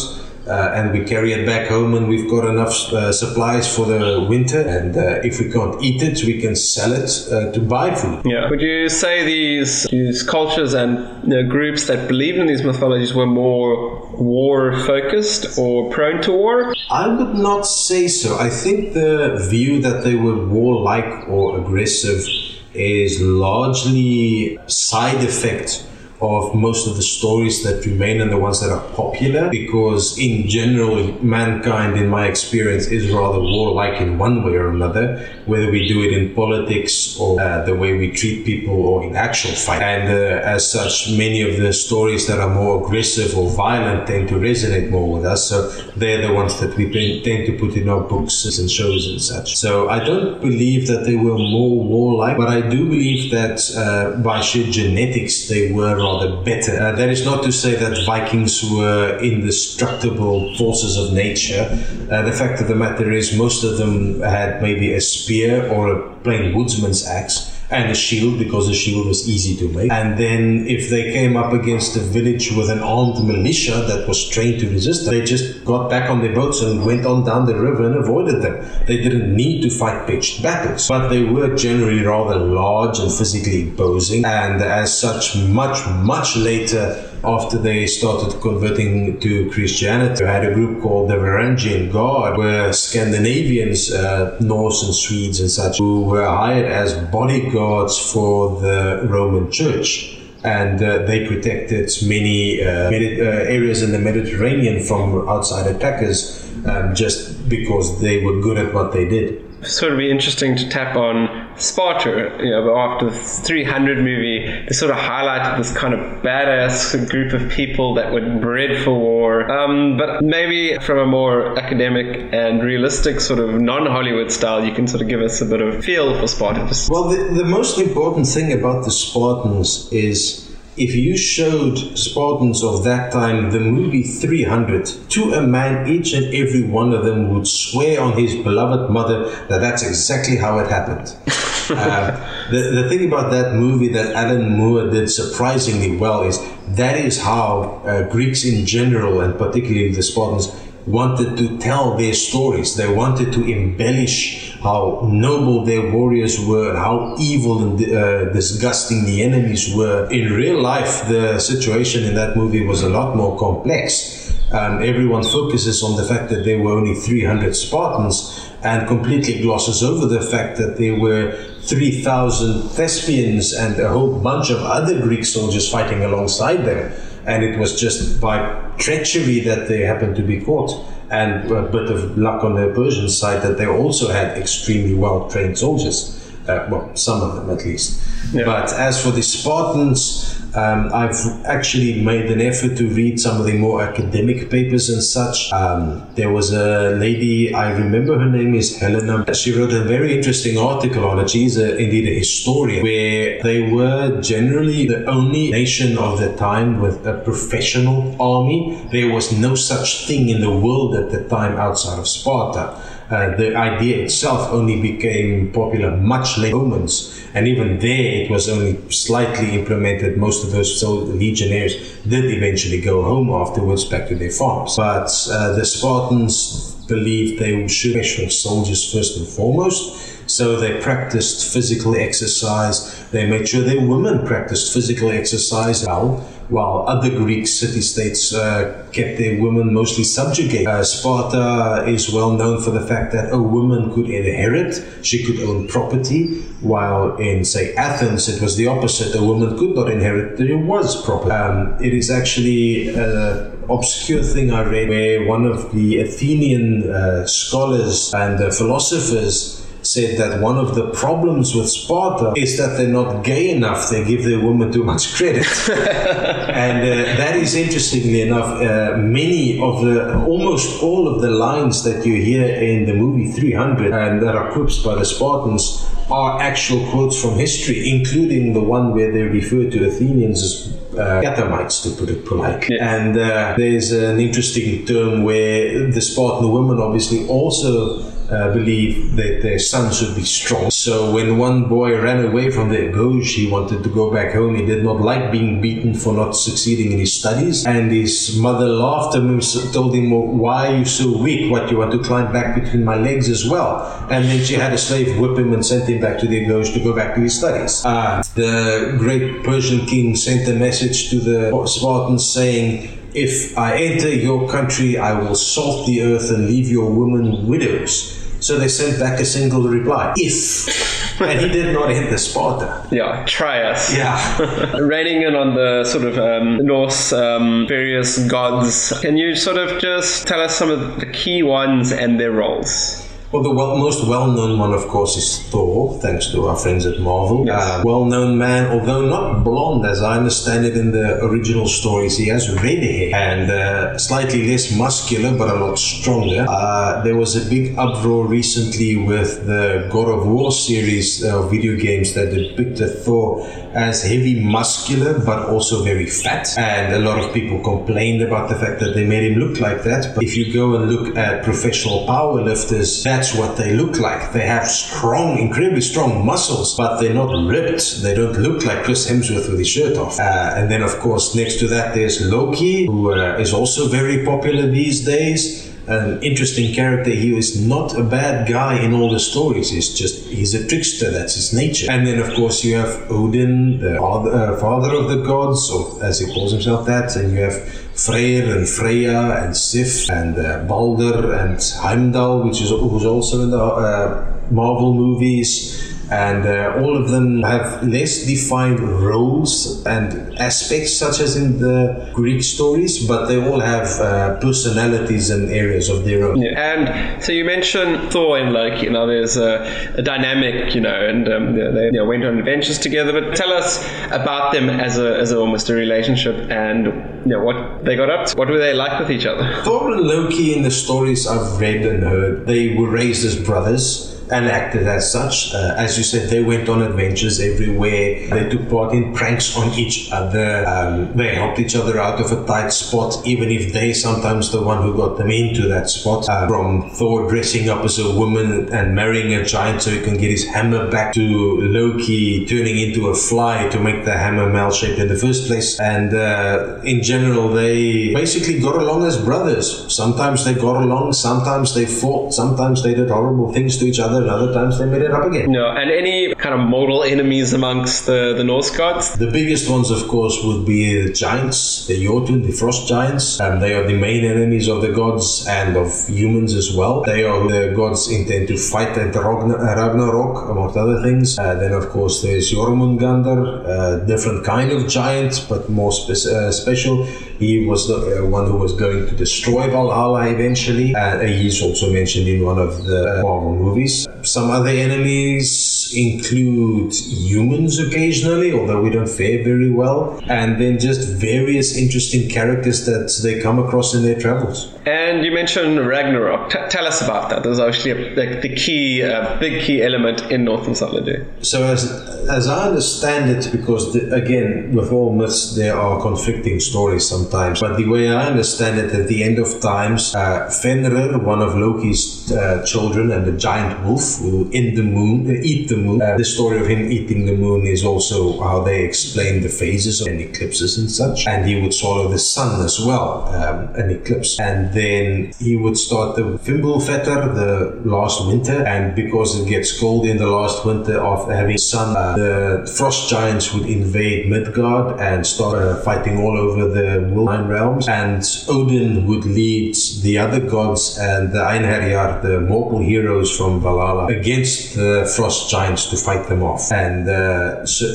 S2: Uh, and we carry it back home, and we've got enough uh, supplies for the winter. And uh, if we can't eat it, we can sell it uh, to buy food.
S1: Yeah. Would you say these these cultures and you know, groups that believed in these mythologies were more war focused or prone to war?
S2: I would not say so. I think the view that they were warlike or aggressive is largely side effect of most of the stories that remain and the ones that are popular because in general mankind in my experience is rather warlike in one way or another whether we do it in politics or uh, the way we treat people or in actual fight. And uh, as such many of the stories that are more aggressive or violent tend to resonate more with us. So they're the ones that we tend to put in our books and shows and such. So I don't believe that they were more warlike but I do believe that uh, by sheer genetics they were rather better. Uh, that is not to say that Vikings were indestructible forces of nature. Uh, the fact of the matter is, most of them had maybe a spear or a plain woodsman's axe and a shield because the shield was easy to make. And then if they came up against a village with an armed militia that was trained to resist them, they just got back on their boats and went on down the river and avoided them. They didn't need to fight pitched battles, but they were generally rather large and physically imposing, and as such, much, much later after they started converting to Christianity, they had a group called the Varangian Guard, where Scandinavians, uh, Norse and Swedes and such, who were hired as bodyguards for the Roman Church. And uh, they protected many uh, Medi- areas in the Mediterranean from outside attackers um, just because they were good at what they did
S1: So it'd be interesting to tap on Sparta. You know, after the 300 movie, they sort of highlighted this kind of badass group of people that were bred for war. Um, but maybe from a more academic and realistic sort of non-Hollywood style, you can sort of give us a bit of feel for Sparta.
S2: Well, the, the most important thing about the Spartans is if you showed Spartans of that time the movie 300 to a man, each and every one of them would swear on his beloved mother that that's exactly how it happened. uh, the, the thing about that movie that Alan Moore did surprisingly well is that is how uh, Greeks in general, and particularly the Spartans, wanted to tell their stories. They wanted to embellish how noble their warriors were, how evil and uh, disgusting the enemies were. In real life, the situation in that movie was a lot more complex. Um, everyone focuses on the fact that there were only 300 Spartans and completely glosses over the fact that there were 3,000 Thespians and a whole bunch of other Greek soldiers fighting alongside them and it was just by treachery that they happened to be caught and a bit of luck on the Persian side that they also had extremely well trained soldiers. Uh, well, some of them at least. Yeah. But as for the Spartans, um, I've actually made an effort to read some of the more academic papers and such. Um, there was a lady, I remember her name is Helena. She wrote a very interesting article on it. She's a, indeed a historian, where they were generally the only nation of the time with a professional army. There was no such thing in the world at the time outside of Sparta. Uh, the idea itself only became popular much later Romans, and even there it was only slightly implemented. Most of those legionnaires did eventually go home afterwards back to their farms. But uh, the Spartans believed they should special soldiers first and foremost. So they practiced physical exercise. They made sure their women practiced physical exercise well, while other Greek city states uh, kept their women mostly subjugated. Uh, Sparta is well known for the fact that a woman could inherit, she could own property, while in, say, Athens it was the opposite. A woman could not inherit, there was property. Um, it is actually an obscure thing I read where one of the Athenian uh, scholars and uh, philosophers said that one of the problems with Sparta is that they're not gay enough. They give their women too much credit. and uh, that is interestingly enough, uh, many of the, almost all of the lines that you hear in the movie 300 and that are quipped by the Spartans are actual quotes from history, including the one where they refer to Athenians as uh, to put it politely. Yeah. And uh, there's an interesting term where the Spartan women obviously also uh, believe that their son should be strong. So when one boy ran away from the agoge, he wanted to go back home. He did not like being beaten for not succeeding in his studies. And his mother laughed at him and told him, well, why are you so weak? What, you want to climb back between my legs as well? And then she had a slave whip him and sent him back to the agoge to go back to his studies. Uh, the great Persian king sent a message to the Spartans saying, if I enter your country, I will salt the earth and leave your women widows. So they sent back a single reply, if. and he did not hit the Sparta.
S1: Yeah, try us.
S2: Yeah.
S1: Raining in on the sort of um, Norse um, various gods, can you sort of just tell us some of the key ones and their roles?
S2: Well, the well, most well-known one, of course, is Thor, thanks to our friends at Marvel.
S1: Yes.
S2: Uh, well-known man, although not blonde, as I understand it in the original stories. He has red hair and uh, slightly less muscular, but a lot stronger. Uh, there was a big uproar recently with the God of War series of video games that depicted Thor as heavy muscular, but also very fat. And a lot of people complained about the fact that they made him look like that. But if you go and look at professional powerlifters, that's what they look like. They have strong, incredibly strong muscles, but they're not ripped. They don't look like Chris Hemsworth with his shirt off. Uh, and then, of course, next to that, there's Loki, who uh, is also very popular these days an interesting character. He is not a bad guy in all the stories. He's just he's a trickster. That's his nature. And then of course you have Odin, the father, uh, father of the gods, or as he calls himself that. And you have Freyr and Freya and Sif and uh, Balder and Heimdall, which is who's also in the uh, Marvel movies and uh, all of them have less defined roles and aspects, such as in the Greek stories, but they all have uh, personalities and areas of their own.
S1: Yeah. And so you mentioned Thor and Loki. You know, there's a, a dynamic, you know, and um, they you know, went on adventures together. But tell us about them as a as a, almost a relationship and you know what they got up to. What were they like with each other?
S2: Thor and Loki in the stories I've read and heard, they were raised as brothers and acted as such. Uh, as you said, they went on adventures everywhere. They took part in pranks on each other. Um, they helped each other out of a tight spot, even if they sometimes the one who got them into that spot. Uh, from Thor dressing up as a woman and marrying a giant so he can get his hammer back, to Loki turning into a fly to make the hammer melt shaped in the first place. And uh, in general, they basically got along as brothers. Sometimes they got along, sometimes they fought, sometimes they did horrible things to each other, and other times they made it up again.
S1: No, and any kind of mortal enemies amongst the, the Norse gods?
S2: The biggest ones, of course, would be the giants, the Jotun, the frost giants. and they are the main enemies of the gods and of humans as well. They are the gods intend to fight at Ragnarok, amongst other things. Uh, then, of course, there's Jormungandr, a different kind of giant, but more spe- uh, special. He was the uh, one who was going to destroy Valhalla eventually. And Uh, he's also mentioned in one of the Marvel movies. Some other enemies include humans occasionally, although we don't fare very well, and then just various interesting characters that they come across in their travels.
S1: And you mentioned Ragnarok. T- tell us about that. There's actually a, like the key, uh, big key element in Norse mythology.
S2: So, as as I understand it, because the, again, with all myths, there are conflicting stories. Sometimes. But the way I understand it, at the end of times, uh, Fenrir, one of Loki's uh, children, and the giant wolf end the moon, uh, eat the moon. Uh, the story of him eating the moon is also how they explain the phases of eclipses and such. And he would swallow the sun as well, um, an eclipse. And then he would start the Fimbulvetr the last winter. And because it gets cold in the last winter of having sun, uh, the frost giants would invade Midgard and start uh, fighting all over the Nine realms. And Odin would lead the other gods and the Einherjar, the mortal heroes from Valhalla, against the frost giants to fight them off. And uh, so,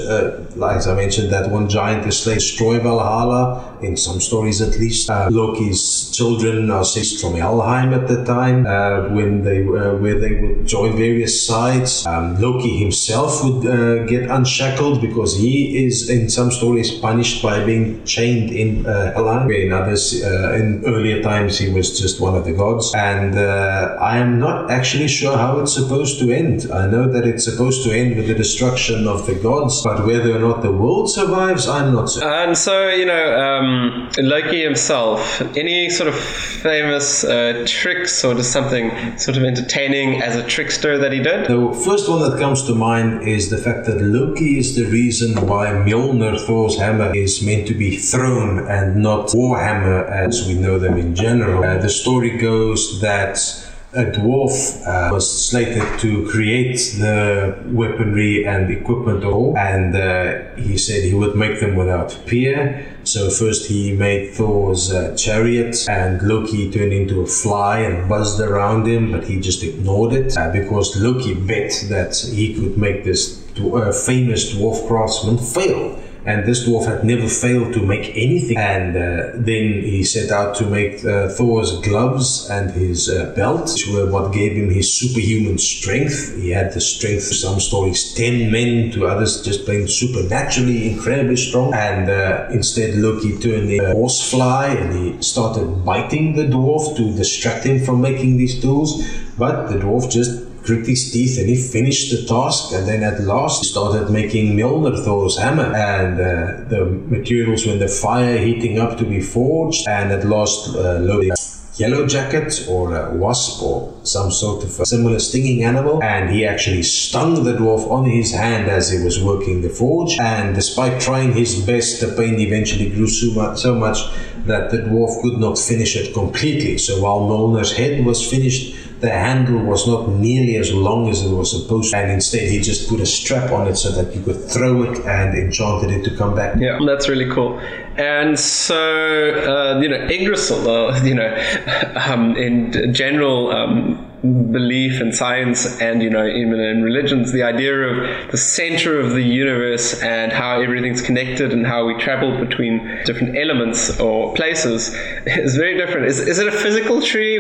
S2: uh, as I mentioned, that one giant is slain, destroy Valhalla, in some stories at least. Uh, Loki's children are from Helheim at the time, uh, when they uh, where they would join various sides. Um, Loki himself would get unshackled because he is in some stories punished by being chained in uh. In others, uh, in earlier times, he was just one of the gods. And I am not actually sure how it's supposed to end. I know that it's supposed to end with the destruction of the gods, but whether or not the world survives, I'm not sure.
S1: And so, you know, um, Loki himself, any sort of famous uh, tricks or just something sort of entertaining as a trickster that he did?
S2: The first one that comes to mind is the fact that Loki is the reason why Mjolnir, Thor's hammer, is meant to be thrown and not Warhammer as we know them in general. Uh, the story goes that a dwarf uh, was slated to create the weaponry and equipment all, and uh, he said he would make them without fear. So first he made Thor's uh, chariot, and Loki turned into a fly and buzzed around him, but he just ignored it uh, because Loki bet that he could make this uh, famous dwarf craftsman fail and this dwarf had never failed to make anything. And uh, then he set out to make uh, Thor's gloves and his uh, belt, which were what gave him his superhuman strength. He had the strength, some stories, 10 men, to others just plain supernaturally incredibly strong. And uh, instead, Loki turned a horsefly and he started biting the dwarf to distract him from making these tools. But the dwarf just grit his teeth and he finished the task and then at last he started making Mjolnir Thor's hammer and uh, the materials were in the fire heating up to be forged and at last uh, loaded yellow jacket or a wasp or some sort of similar stinging animal and he actually stung the dwarf on his hand as he was working the forge and despite trying his best the pain eventually grew so much, so much that the dwarf could not finish it completely. So while Mjolnir's head was finished the handle was not nearly as long as it was supposed to, and instead he just put a strap on it so that you could throw it and enchanted it to come back.
S1: Yeah, that's really cool. And so, uh, you know, Yggdrasil, uh, you know, um, in general, um, belief and science and you know even in religions the idea of the center of the universe and how everything's connected and how we travel between different elements or places is very different. Is, is it a physical tree?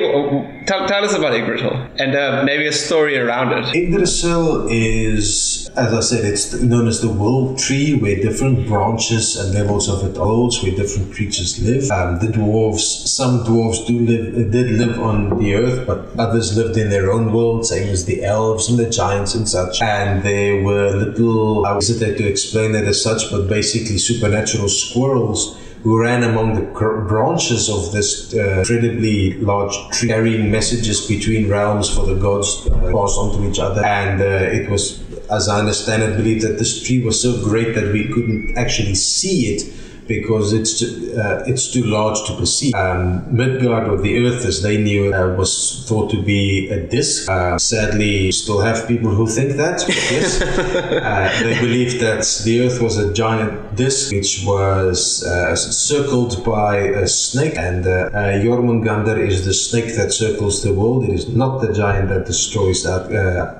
S1: Tell, tell us about Yggdrasil and uh, maybe a story around it.
S2: Yggdrasil is as I said it's known as the world tree where different branches and levels of it holds where different creatures live. Um, the dwarves some dwarves do live did live on the earth but others live lived in their own world, same as the elves and the giants and such. And they were little, I hesitate to explain it as such, but basically supernatural squirrels who ran among the branches of this uh, incredibly large tree, carrying messages between realms for the gods to uh, pass on to each other. And uh, it was, as I understand it, believed that this tree was so great that we couldn't actually see it because it's too, uh, it's too large to perceive. Um, Midgard, or the Earth as they knew, uh, was thought to be a disk. Uh, sadly, still have people who think that. yes, uh, they believed that the Earth was a giant disk which was uh, circled by a snake, and uh, Jormungandr is the snake that circles the world. It is not the giant that destroys that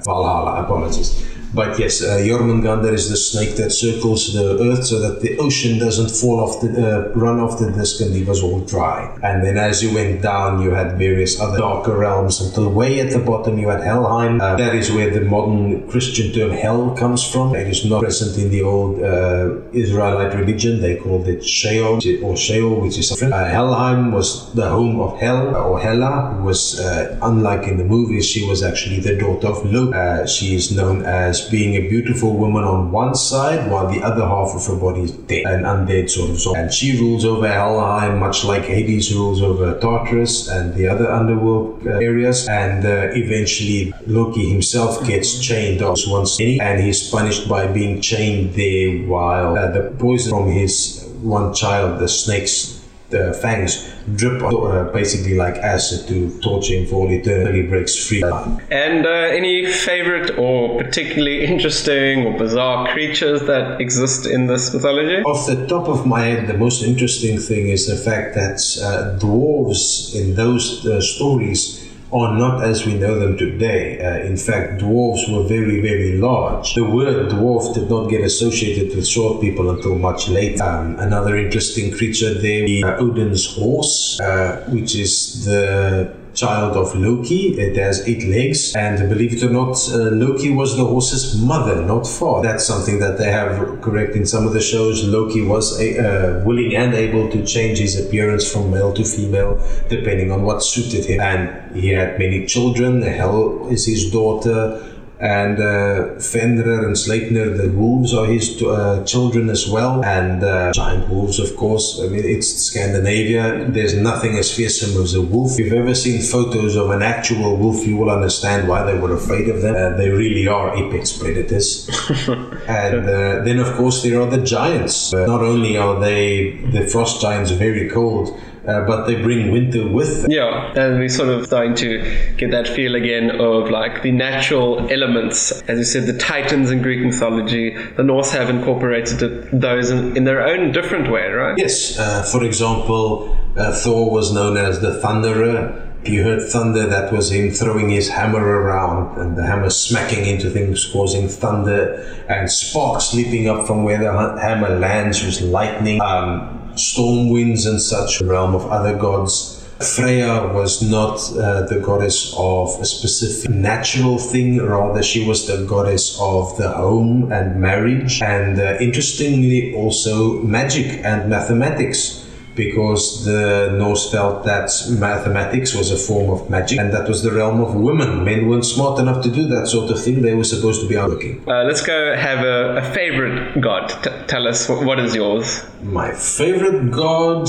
S2: Valhalla. Apologies. But yes, uh, Jormungandr is the snake that circles the earth so that the ocean doesn't fall off the, uh, run off the disk and leave us all dry. And then as you went down, you had various other darker realms until way at the bottom you had Helheim. Uh, that is where the modern Christian term hell comes from. It is not present in the old uh, Israelite religion. They called it Sheol or Sheol, which is different. Uh, Helheim was the home of Hel or Hela, who was, uh, unlike in the movies, she was actually the daughter of Loki. she is known as being a beautiful woman on one side, while the other half of her body is dead, an undead sort of soul. And she rules over Helheim, much like Hades rules over Tartarus and the other underworld uh, areas. And uh, eventually, Loki himself gets chained off once, and he's punished by being chained there while uh, the poison from his one child, the snake's the fangs drip on, uh, basically like acid to torture him for all eternity. Breaks free.
S1: And uh, any favorite or particularly interesting or bizarre creatures that exist in this mythology?
S2: Off the top of my head, the most interesting thing is the fact that uh, dwarves in those uh, stories are not as we know them today. Uh, in fact, dwarves were very, very large. The word dwarf did not get associated with short people until much later. Um, another interesting creature there, uh, Odin's horse, uh, which is the child of Loki. It has eight legs, and believe it or not, uh, Loki was the horse's mother, not father. That's something that they have correct in some of the shows. Loki was a, uh, willing and able to change his appearance from male to female depending on what suited him, and he had many children. Hel is his daughter and uh, Fenrir and Sleipnir, the wolves are his uh, children as well, and uh, giant wolves, of course. I mean, it's Scandinavia. There's nothing as fearsome as a wolf. If you've ever seen photos of an actual wolf, you will understand why they were afraid of them. Uh, they really are apex predators. and uh, then, of course, there are the giants. Not only are they the frost giants very cold, uh, but they bring winter with them.
S1: Yeah, and we're sort of starting to get that feel again of like the natural elements. As you said, the Titans in Greek mythology, the Norse have incorporated those in, in their own different way, right?
S2: Yes. Uh, for example, uh, Thor was known as the Thunderer. If You heard thunder, that was him throwing his hammer around and the hammer smacking into things, causing thunder, and sparks leaping up from where the hammer lands was lightning. Um, storm winds and such, realm of other gods. Freya was not uh, the goddess of a specific natural thing, rather, she was the goddess of the home and marriage, and uh, interestingly, also magic and mathematics because the Norse felt that mathematics was a form of magic and that was the realm of women. Men weren't smart enough to do that sort of thing, they were supposed to be out looking.
S1: Uh, let's go have a, a favorite god. T- tell us, what is yours?
S2: My favorite god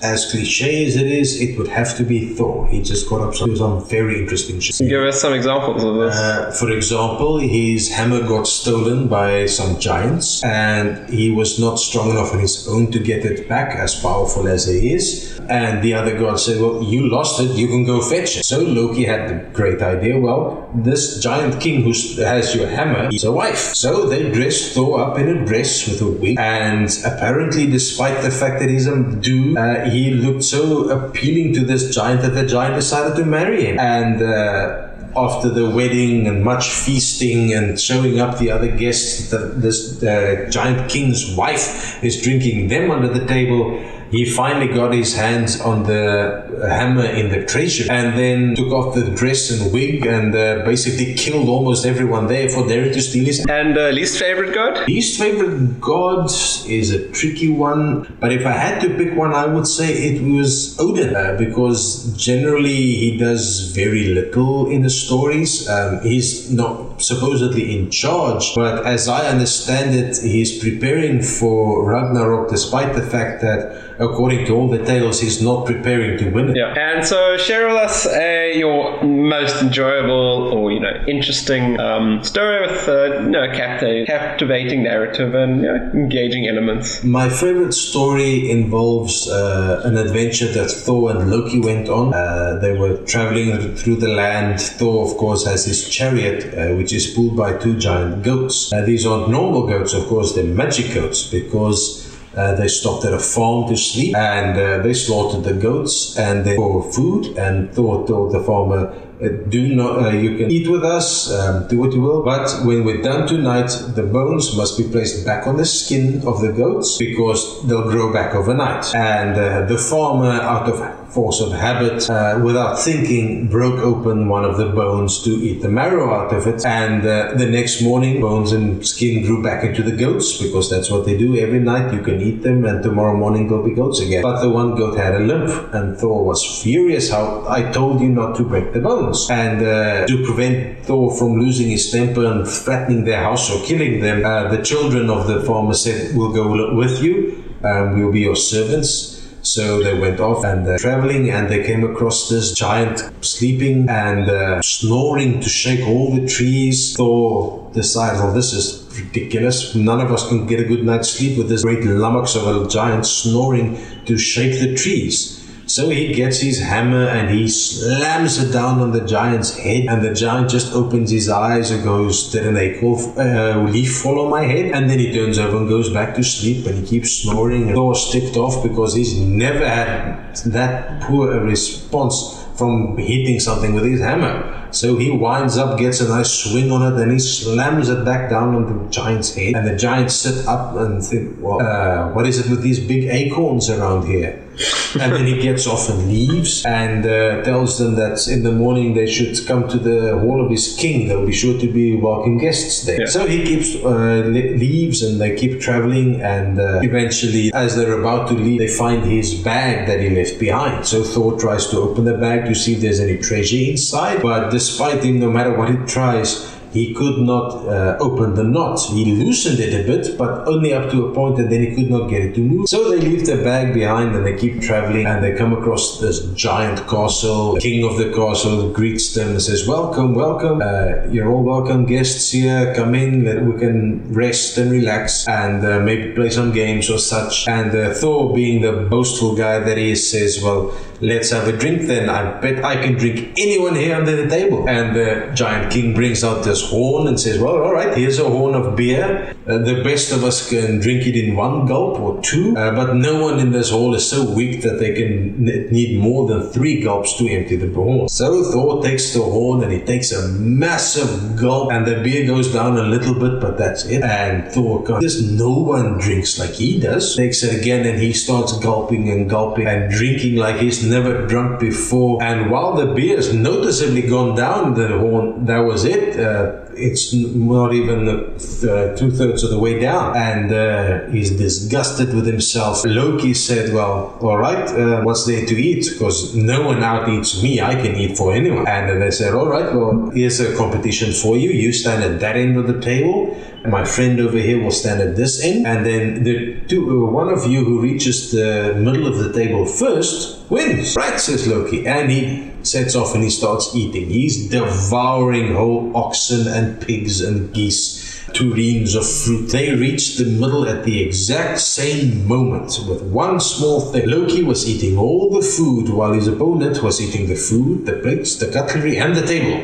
S2: as cliche as it is, it would have to be Thor. He just got up some, some very interesting shit.
S1: Give us some examples of this.
S2: Uh, for example, his hammer got stolen by some giants, and he was not strong enough on his own to get it back, as powerful as he is. And the other god said, Well, you lost it, you can go fetch it. So Loki had the great idea well, this giant king who has your hammer is a wife. So they dressed Thor up in a dress with a wig, and apparently, despite the fact that he's a dude, uh, he looked so appealing to this giant that the giant decided to marry him. And uh, after the wedding and much feasting and showing up the other guests, the, this uh, giant king's wife is drinking them under the table he finally got his hands on the hammer in the treasure and then took off the dress and wig and uh, basically killed almost everyone there for daring to steal his.
S1: And uh, least favorite god?
S2: Least favorite god is a tricky one, but if I had to pick one, I would say it was Odin uh, because generally he does very little in the stories. Um, he's not supposedly in charge, but as I understand it, he's preparing for Ragnarok despite the fact that according to all the tales, he's not preparing to win it.
S1: Yeah. And so share with us uh, your most enjoyable or you know interesting um, story with uh, you know, captiv- captivating narrative and you know, engaging elements.
S2: My favorite story involves uh, an adventure that Thor and Loki went on. Uh, they were traveling through the land. Thor, of course, has his chariot, uh, which is pulled by two giant goats. Uh, these aren't normal goats, of course; they're magic goats because uh, they stopped at a farm to sleep and uh, they slaughtered the goats and they for food and Thor told the farmer uh, do not uh, you can eat with us um, do what you will. But when we're done tonight the bones must be placed back on the skin of the goats because they'll grow back overnight. And the farmer out of force of habit, uh, without thinking, broke open one of the bones to eat the marrow out of it. And uh, the next morning, bones and skin grew back into the goats because that's what they do every night. You can eat them, and tomorrow morning they'll be goats again. But the one goat had a limp, and Thor was furious. How I told you not to break the bones, and uh, to prevent Thor from losing his temper and threatening their house or killing them, uh, the children of the farmer said, "We'll go with you. Um, we'll be your servants." So they went off and they're traveling, and they came across this giant sleeping and uh, snoring to shake all the trees. Thor decided, well, this is ridiculous. None of us can get a good night's sleep with this great lummox of a giant snoring to shake the trees. So he gets his hammer and he slams it down on the giant's head, and the giant just opens his eyes and goes, Did an acorn uh, leaf fall on my head? And then he turns over and goes back to sleep and he keeps snoring. And Thor's ticked off because he's never had that poor a response from hitting something with his hammer. So he winds up, gets a nice swing on it, and he slams it back down on the giant's head. And the giant sit up and think, well, uh, what is it with these big acorns around here? And then he gets off and leaves and uh, tells them that in the morning they should come to the hall of his king. There'll be sure to be welcome guests there. Yeah. So he keeps uh, leaves and they keep traveling. And uh, eventually, as they're about to leave, they find his bag that he left behind. So Thor tries to open the bag to see if there's any treasure inside, but despite him, no matter what he tries, he could not uh, open the knot. He loosened it a bit, but only up to a point, and then he could not get it to move. So they leave the bag behind and they keep traveling, and they come across this giant castle. The king of the castle greets them and says, "Welcome, welcome. Uh, you're all welcome, guests here. Come in. We can rest and relax, and uh, maybe play some games or such." And uh, Thor, being the boastful guy that he is, says, "Well." let's have a drink then. I bet I can drink anyone here under the table. And the giant king brings out this horn and says, Well, all right, here's a horn of beer. Uh, the best of us can drink it in one gulp or two, uh, but no one in this hall is so weak that they can need more than three gulps to empty the horn. So Thor takes the horn and he takes a massive gulp, and the beer goes down a little bit, but that's it. And Thor goes, no one drinks like he does. Takes it again and he starts gulping and gulping and drinking like he's never drunk before. And while the beer has noticeably gone down the horn, that was it. Uh, it's not even uh, two thirds of the way down, and uh, he's disgusted with himself. Loki said, "Well, all right, uh, what's there to eat? Because no one out eats me. I can eat for anyone." And they said, "All right, well, here's a competition for you. You stand at that end of the table." And my friend over here will stand at this end, and then the two, uh, one of you who reaches the middle of the table first wins. Right, says Loki, and he sets off and he starts eating. He's devouring whole oxen and pigs and geese tureens of fruit. They reached the middle at the exact same moment with one small thing. Loki was eating all the food while his opponent was eating the food, the plates, the cutlery, and the table.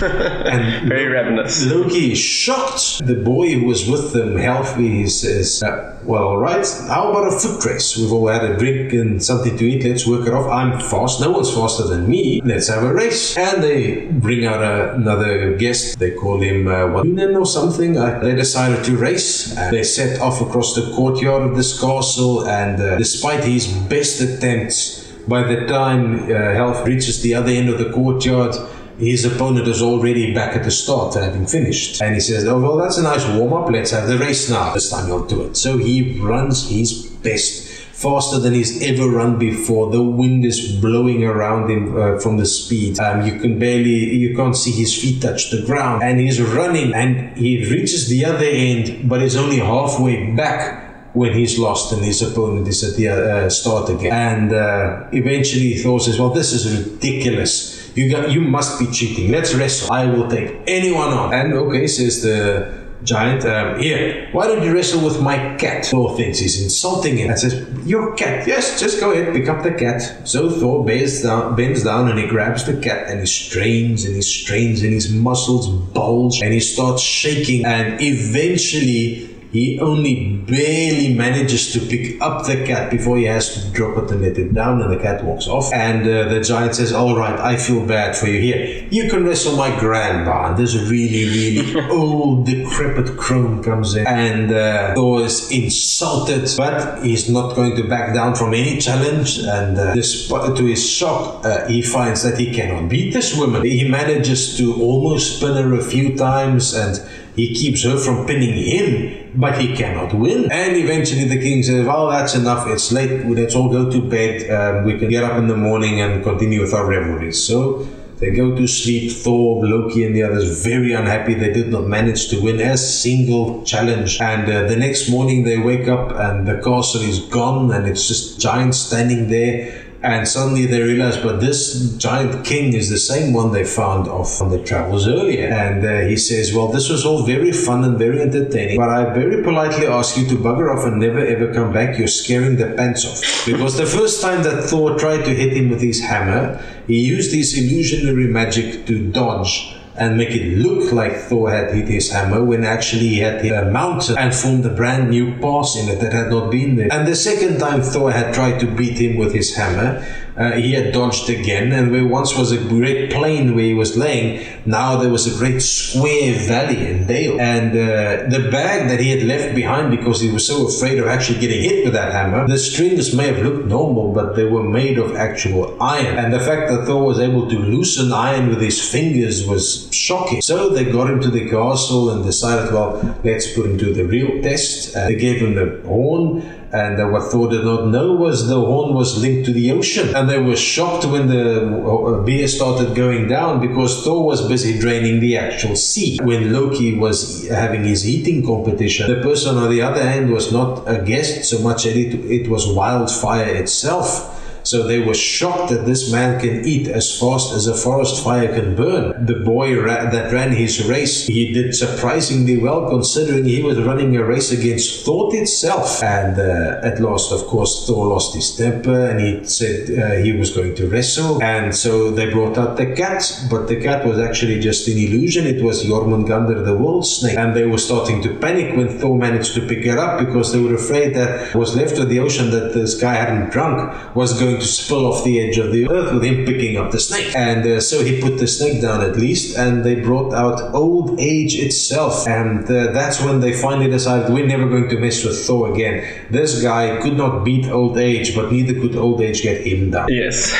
S1: and very ravenous.
S2: Loki is shocked. The boy who was with them, Healthy, says, uh, "Well, all right. How about a foot race? We've all had a drink and something to eat. Let's work it off. I'm fast. No one's faster than me. Let's have a race." And they bring out a, another guest. They call him uh, what, or something they decided to race. they set off across the courtyard of this castle, and uh, despite his best attempts, by the time uh, Health reaches the other end of the courtyard, his opponent is already back at the start, having finished. And he says, Oh, well, that's a nice warm up. Let's have the race now. This time he'll do it. So he runs his best faster than he's ever run before. The wind is blowing around him uh, from the speed. Um, you can barely, you can't see his feet touch the ground. And he's running and he reaches the other end, but is only halfway back when he's lost and his opponent is at the uh, start again. And uh, eventually Thor says, well, this is ridiculous. You got, you must be cheating. Let's wrestle. I will take anyone on. And okay, says the giant, um, here, why don't you wrestle with my cat? Thor thinks he's insulting him and says, Your cat? Yes, just go ahead, pick up the cat. So Thor bends down, bends down and he grabs the cat and he strains and he strains and his muscles bulge and he starts shaking and eventually he only barely manages to pick up the cat before he has to drop it and let it down, and the cat walks off. And uh, the giant says, All right, I feel bad for you. Here, you can wrestle my grandpa. And this really, really old, decrepit crone comes in, and uh, Thor is insulted, but he's not going to back down from any challenge. And uh, despite, to his shock, uh, he finds that he cannot beat this woman. He manages to almost spin her a few times and he keeps her from pinning him, but he cannot win. And eventually the king says, Well, that's enough. It's late. Let's all go to bed. Um, we can get up in the morning and continue with our revelries. So they go to sleep. Thor, Loki, and the others very unhappy. They did not manage to win a single challenge. And uh, the next morning they wake up and the castle is gone and it's just giants standing there and suddenly they realize, but this giant king is the same one they found off on the travels earlier. And uh, he says, well, this was all very fun and very entertaining, but I very politely ask you to bugger off and never ever come back. You're scaring the pants off. Because the first time that Thor tried to hit him with his hammer, he used his illusionary magic to dodge and make it look like Thor had hit his hammer when actually he had hit a mountain and formed a brand new pass in it that had not been there. And the second time Thor had tried to beat him with his hammer, uh, he had dodged again, and where once was a great plain where he was laying, now there was a great square valley and dale. And uh, the bag that he had left behind because he was so afraid of actually getting hit with that hammer, the strings may have looked normal, but they were made of actual iron. And the fact that Thor was able to loosen iron with his fingers was shocking. So they got him to the castle and decided, well, let's put him to the real test. Uh, they gave him the horn and what Thor did not know was the horn was linked to the ocean. And they were shocked when the beer started going down because Thor was busy draining the actual sea. When Loki was having his eating competition, the person on the other hand was not a guest so much as it, it was wildfire itself. So they were shocked that this man can eat as fast as a forest fire can burn. The boy ra- that ran his race, he did surprisingly well considering he was running a race against thought itself. And uh, at last, of course, Thor lost his temper and he said uh, he was going to wrestle. And so they brought out the cat, but the cat was actually just an illusion. It was Jormungandr, the world snake. And they were starting to panic when Thor managed to pick her up because they were afraid that was left of the ocean that this guy hadn't drunk was going going to spill off the edge of the earth with him picking up the snake. And uh, so he put the snake down at least, and they brought out old age itself. And uh, that's when they finally decided we're never going to mess with Thor again. This guy could not beat old age, but neither could old age get him down.
S1: Yes.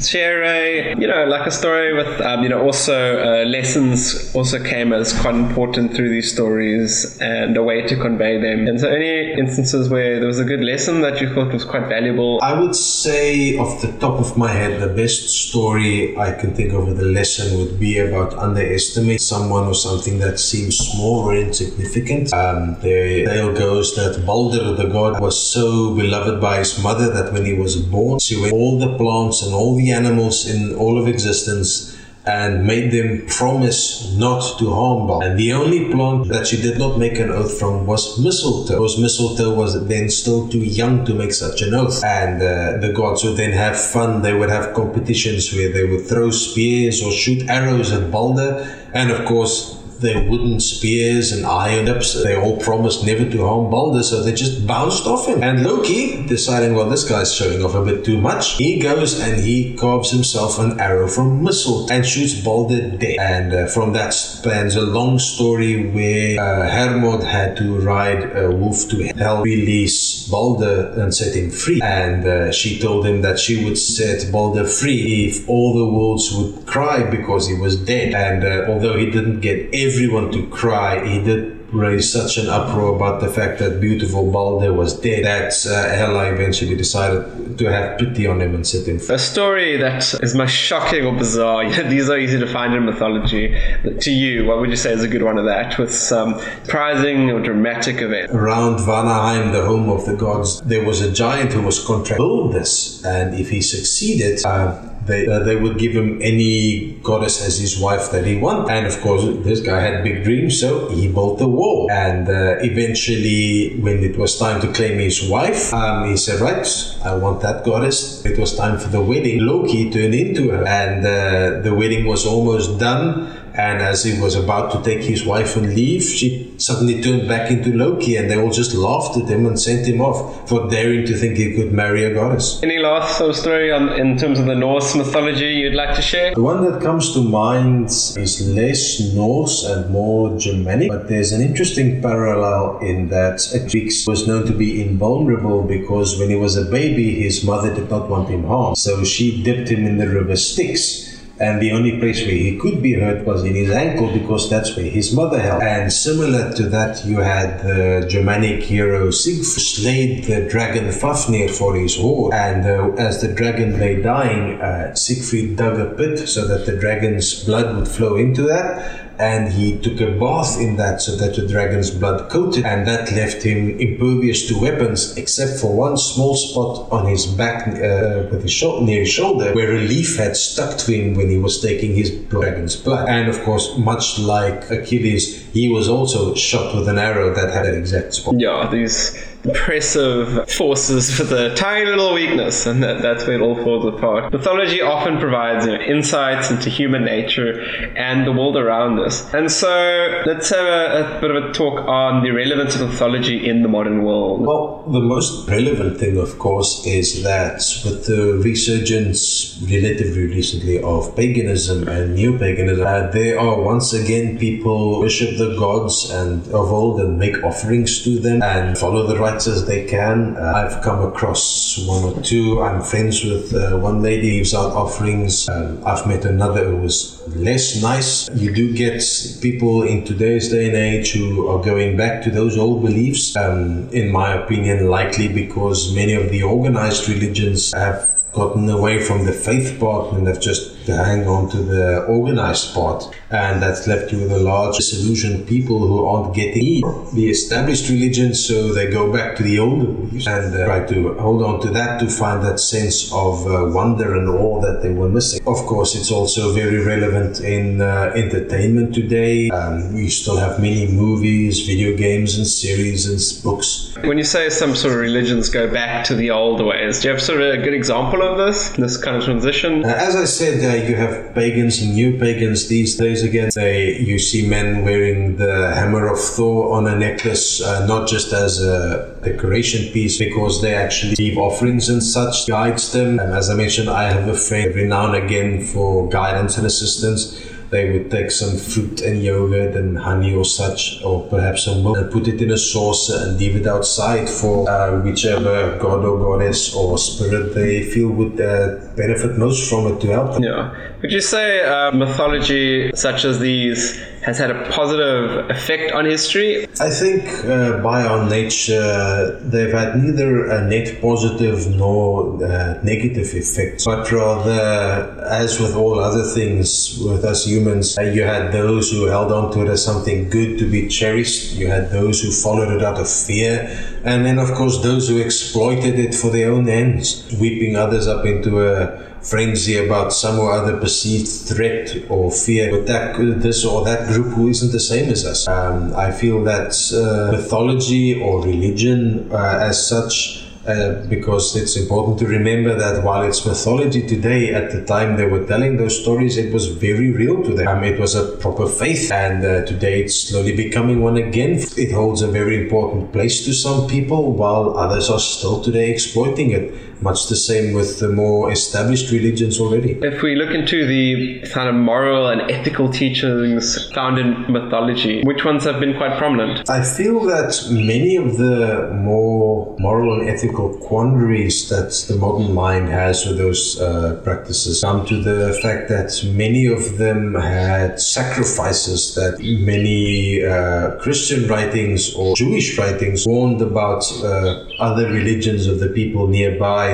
S1: Share a, you know, like a story with, um, you know, also uh, lessons also came as quite important through these stories and a way to convey them. And so, any instances where there was a good lesson that you thought was quite valuable?
S2: I would say off the top of my head, the best story I can think of a lesson would be about underestimate someone or something that seems small or insignificant. Um, the tale goes that Balder the god was so beloved by his mother that when he was born, she went all the plants and all the animals in all of existence and made them promise not to harm Baal. And the only plant that she did not make an oath from was mistletoe, because mistletoe was then still too young to make such an oath. And uh, the gods would then have fun. They would have competitions where they would throw spears or shoot arrows at Balder. And of course, their wooden spears and iron ups. They all promised never to harm Balder, so they just bounced off him. And Loki, deciding, well, this guy's showing off a bit too much, he goes and he carves himself an arrow from mistletoe and shoots Balder dead. And uh, from that spans a long story where uh, Hermod had to ride a wolf to hell, release Balder and set him free. And uh, she told him that she would set Balder free if all the wolves would cry because he was dead. And uh, although he didn't get every everyone to cry. He did raise such an uproar about the fact that beautiful Balder was dead that uh, Hela eventually decided to have pity on him and set him free.
S1: A story that is most shocking or bizarre. These are easy to find in mythology. To you, what would you say is a good one of that with some surprising or dramatic event?
S2: Around Vanaheim, the home of the gods, there was a giant who was contracted to build this, and if he succeeded, uh, they, uh, they would give him any goddess as his wife that he wanted. And of course, this guy had big dreams, so he built the wall. And uh, eventually, when it was time to claim his wife, um, he said, Right, I want that goddess. It was time for the wedding. Loki turned into her, and uh, the wedding was almost done And as he was about to take his wife and leave, she suddenly turned back into Loki, and they all just laughed at him and sent him off for daring to think he could marry a goddess.
S1: Any last sort of story on, in terms of the Norse mythology you'd like to share?
S2: The one that comes to mind is less Norse and more Germanic, but there's an interesting parallel in that Achilles was known to be invulnerable because when he was a baby, his mother did not want him harmed. So she dipped him in the river Styx and the only place where he could be hurt was in his ankle because that's where his mother held. And similar to that, you had the Germanic hero Siegfried slayed the dragon Fafnir for his hoard, and uh, as the dragon lay dying, uh, Siegfried dug a pit so that the dragon's blood would flow into that and he took a bath in that so that the dragon's blood coated and that left him impervious to weapons except for one small spot on his back uh, with his sho- near his shoulder where a leaf had stuck to him when he was taking his dragon's blood. And of course much like Achilles he was also shot with an arrow that had an exact spot.
S1: Yeah these impressive forces with a tiny little weakness, and that, that's where it all falls apart. Mythology often provides you know, insights into human nature and the world around us. And so let's have a, a, bit of a talk on the relevance of mythology in the modern world.
S2: Well, the most relevant thing, of course, is that with the resurgence relatively recently of paganism and neo paganism, uh, there are once again people worship the gods and of old and make offerings to them and follow the right as they can. Uh, I've come across one or two. I'm friends with uh, one lady who's out offerings. Um, I've met another who was less nice. You do get people in today's day and age who are going back to those old beliefs, um, in my opinion, likely because many of the organized religions have gotten away from the faith part and have just hang on to the organized part. And that's left you with a large disillusioned people who aren't getting the established religion, so they go back to the old and uh, try to hold on to that to find that sense of uh, wonder and awe that they were missing. Of course, it's also very relevant in uh, entertainment today. Um, we still have many movies, video games, and series and books.
S1: When you say some sort of religions go back to the old ways, do you have sort of a good example of this, this kind of transition?
S2: Uh, as I said, uh, you have pagans and new pagans these days again. They, you see men wearing the hammer of Thor on a necklace, uh, not just as a decoration piece, because they actually leave offerings and such, guides them. And as I mentioned, I have a friend every now and again for guidance and assistance they would take some fruit and yogurt and honey or such, or perhaps some milk, and put it in a saucer and leave it outside for uh, whichever god or goddess or spirit they feel would uh, benefit most from it to help them.
S1: Yeah. Would you say uh, mythology such as these has had a positive effect on history?
S2: I think uh, by our nature, they've had neither a net positive nor negative effect, but rather, as with all other things with us humans, uh, you had those who held on to it as something good to be cherished, you had those who followed it out of fear, and then, of course, those who exploited it for their own ends, sweeping others up into a frenzy about some or other perceived threat or fear with that this or that group who isn't the same as us. Um, I feel that uh, mythology or religion uh, as such uh, because it's important to remember that while it's mythology today, at the time they were telling those stories, it was very real to them. Um, it was a proper faith, and uh, today it's slowly becoming one again. It holds a very important place to some people, while others are still today exploiting it much the same with the more established religions already.
S1: If we look into the kind of moral and ethical teachings found in mythology, which ones have been quite prominent?
S2: I feel that many of the more moral and ethical quandaries that the modern mind has with those uh, practices come to the fact that many of them had sacrifices that many uh, Christian writings or Jewish writings warned about uh, other religions of the people nearby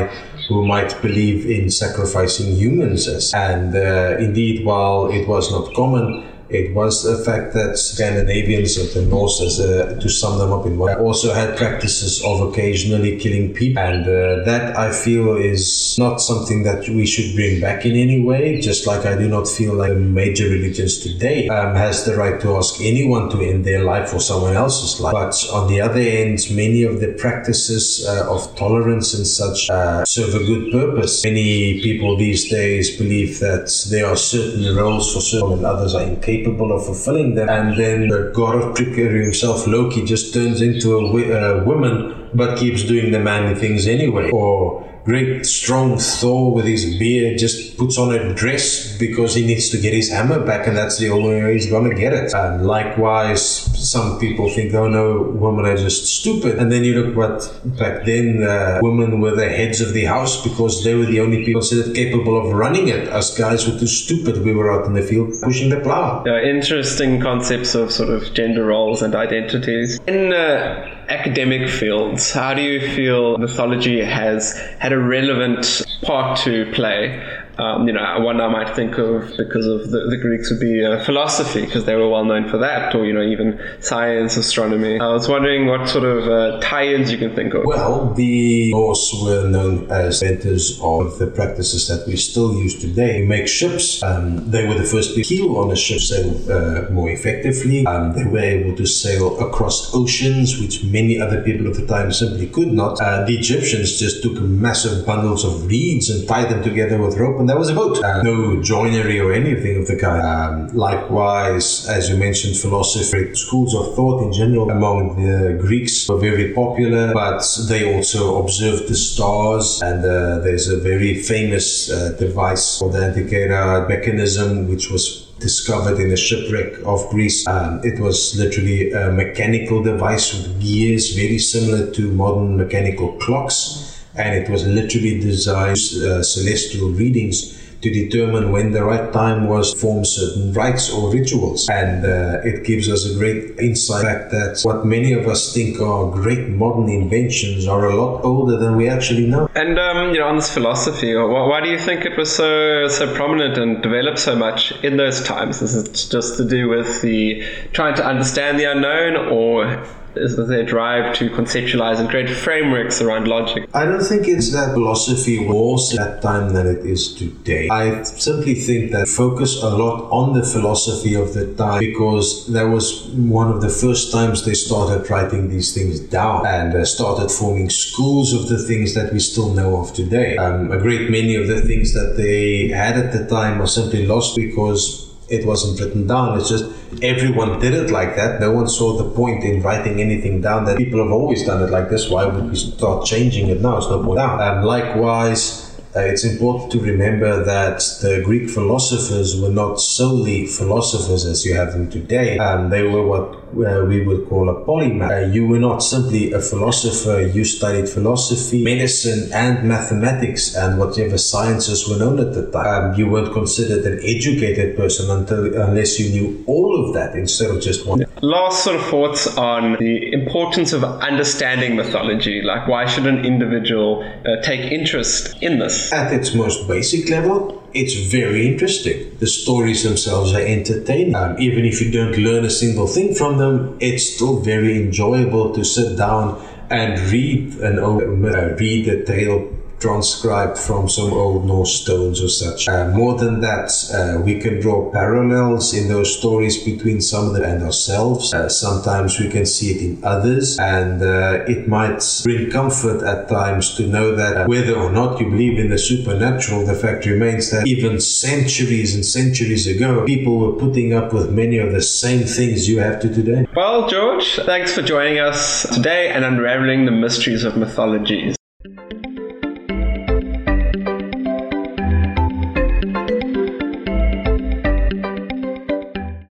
S2: who might believe in sacrificing humans. And uh, indeed, while it was not common, it was the fact that Scandinavians of the as a, to sum them up in one, also had practices of occasionally killing people, and uh, that I feel is not something that we should bring back in any way. Just like I do not feel like major religions today um, has the right to ask anyone to end their life or someone else's life. But on the other end, many of the practices uh, of tolerance and such uh, serve a good purpose. Many people these days believe that there are certain roles for certain and others are incapable capable of fulfilling them. And then the god of trickery himself, Loki, just turns into a, wi- a woman but keeps doing the manly things anyway. Or great strong Thor with his beard just puts on a dress because he needs to get his hammer back, and that's the only way he's gonna get it. And likewise, some people think, oh no, women are just stupid. And then you look what back then, uh, women were the heads of the house because they were the only people considered capable of running it. Us guys were too stupid. We were out in the field pushing the plow.
S1: Yeah, interesting concepts of sort of gender roles and identities. In uh, academic fields, how do you feel mythology has had a relevant part to play? Um, you know, one I might think of because of the, the Greeks would be uh, philosophy because they were well known for that, or you know, even science, astronomy. I was wondering what sort of uh, tie-ins you can think of.
S2: Well, the Norse were known as inventors of the practices that we still use today. We make ships. Um, they were the first to keel on a ship, sail uh, more effectively. Um, they were able to sail across oceans, which many other people of the time simply could not. The Egyptians just took massive bundles of reeds and tied them together with rope, that was a boat. Uh, no joinery or anything of the kind. Um, likewise, as you mentioned, philosophy schools of thought in general among the Greeks were very popular, but they also observed the stars. And uh, there's a very famous uh, device called the Antikythera mechanism, which was discovered in a shipwreck of Greece. Um, it was literally a mechanical device with gears, very similar to modern mechanical clocks. And it was literally designed uh, celestial readings to determine when the right time was to form certain rites or rituals. And uh, it gives us a great insight that what many of us think are great modern inventions are a lot older than we actually know.
S1: And um, you know, on this philosophy, why, why, do you think it was so so prominent and developed so much in those times? Is it just to do with the trying to understand the unknown, or their drive to conceptualize and create frameworks around logic?
S2: I don't think it's that philosophy was at that time than it is today. I simply think that focus a lot on the philosophy of the time because that was one of the first times they started writing these things down and uh, started forming schools of the things that we still know of today. Um, a great many of the things that they had at the time are simply lost because it wasn't written down. It's just everyone did it like that. No one saw the point in writing anything down. That people have always done it like this. Why would we start changing it now? It's no point down. And um, likewise. Uh, it's important to remember that the Greek philosophers were not solely philosophers as you have them today. Um, they were what uh, we would call a polymath. Uh, you were not simply a philosopher, you studied philosophy, medicine, and mathematics, and whatever sciences were known at the time. Um, you weren't considered an educated person until unless you knew all of that instead of just one.
S1: Last sort of thoughts on the importance of understanding mythology. Like, why should an individual uh, take interest in this?
S2: At its most basic level, it's very interesting. The stories themselves are entertaining. Um, even if you don't learn a single thing from them, it's still very enjoyable to sit down and read an uh, read a tale transcribed from some old Norse stones or such. Uh, more than that, uh, we can draw parallels in those stories between some of them and ourselves. Uh, sometimes we can see it in others, and uh, it might bring comfort at times to know that whether or not you believe in the supernatural, the fact remains that even centuries and centuries ago, people were putting up with many of the same things you have to today.
S1: Well, George, thanks for joining us today and unraveling the mysteries of mythologies.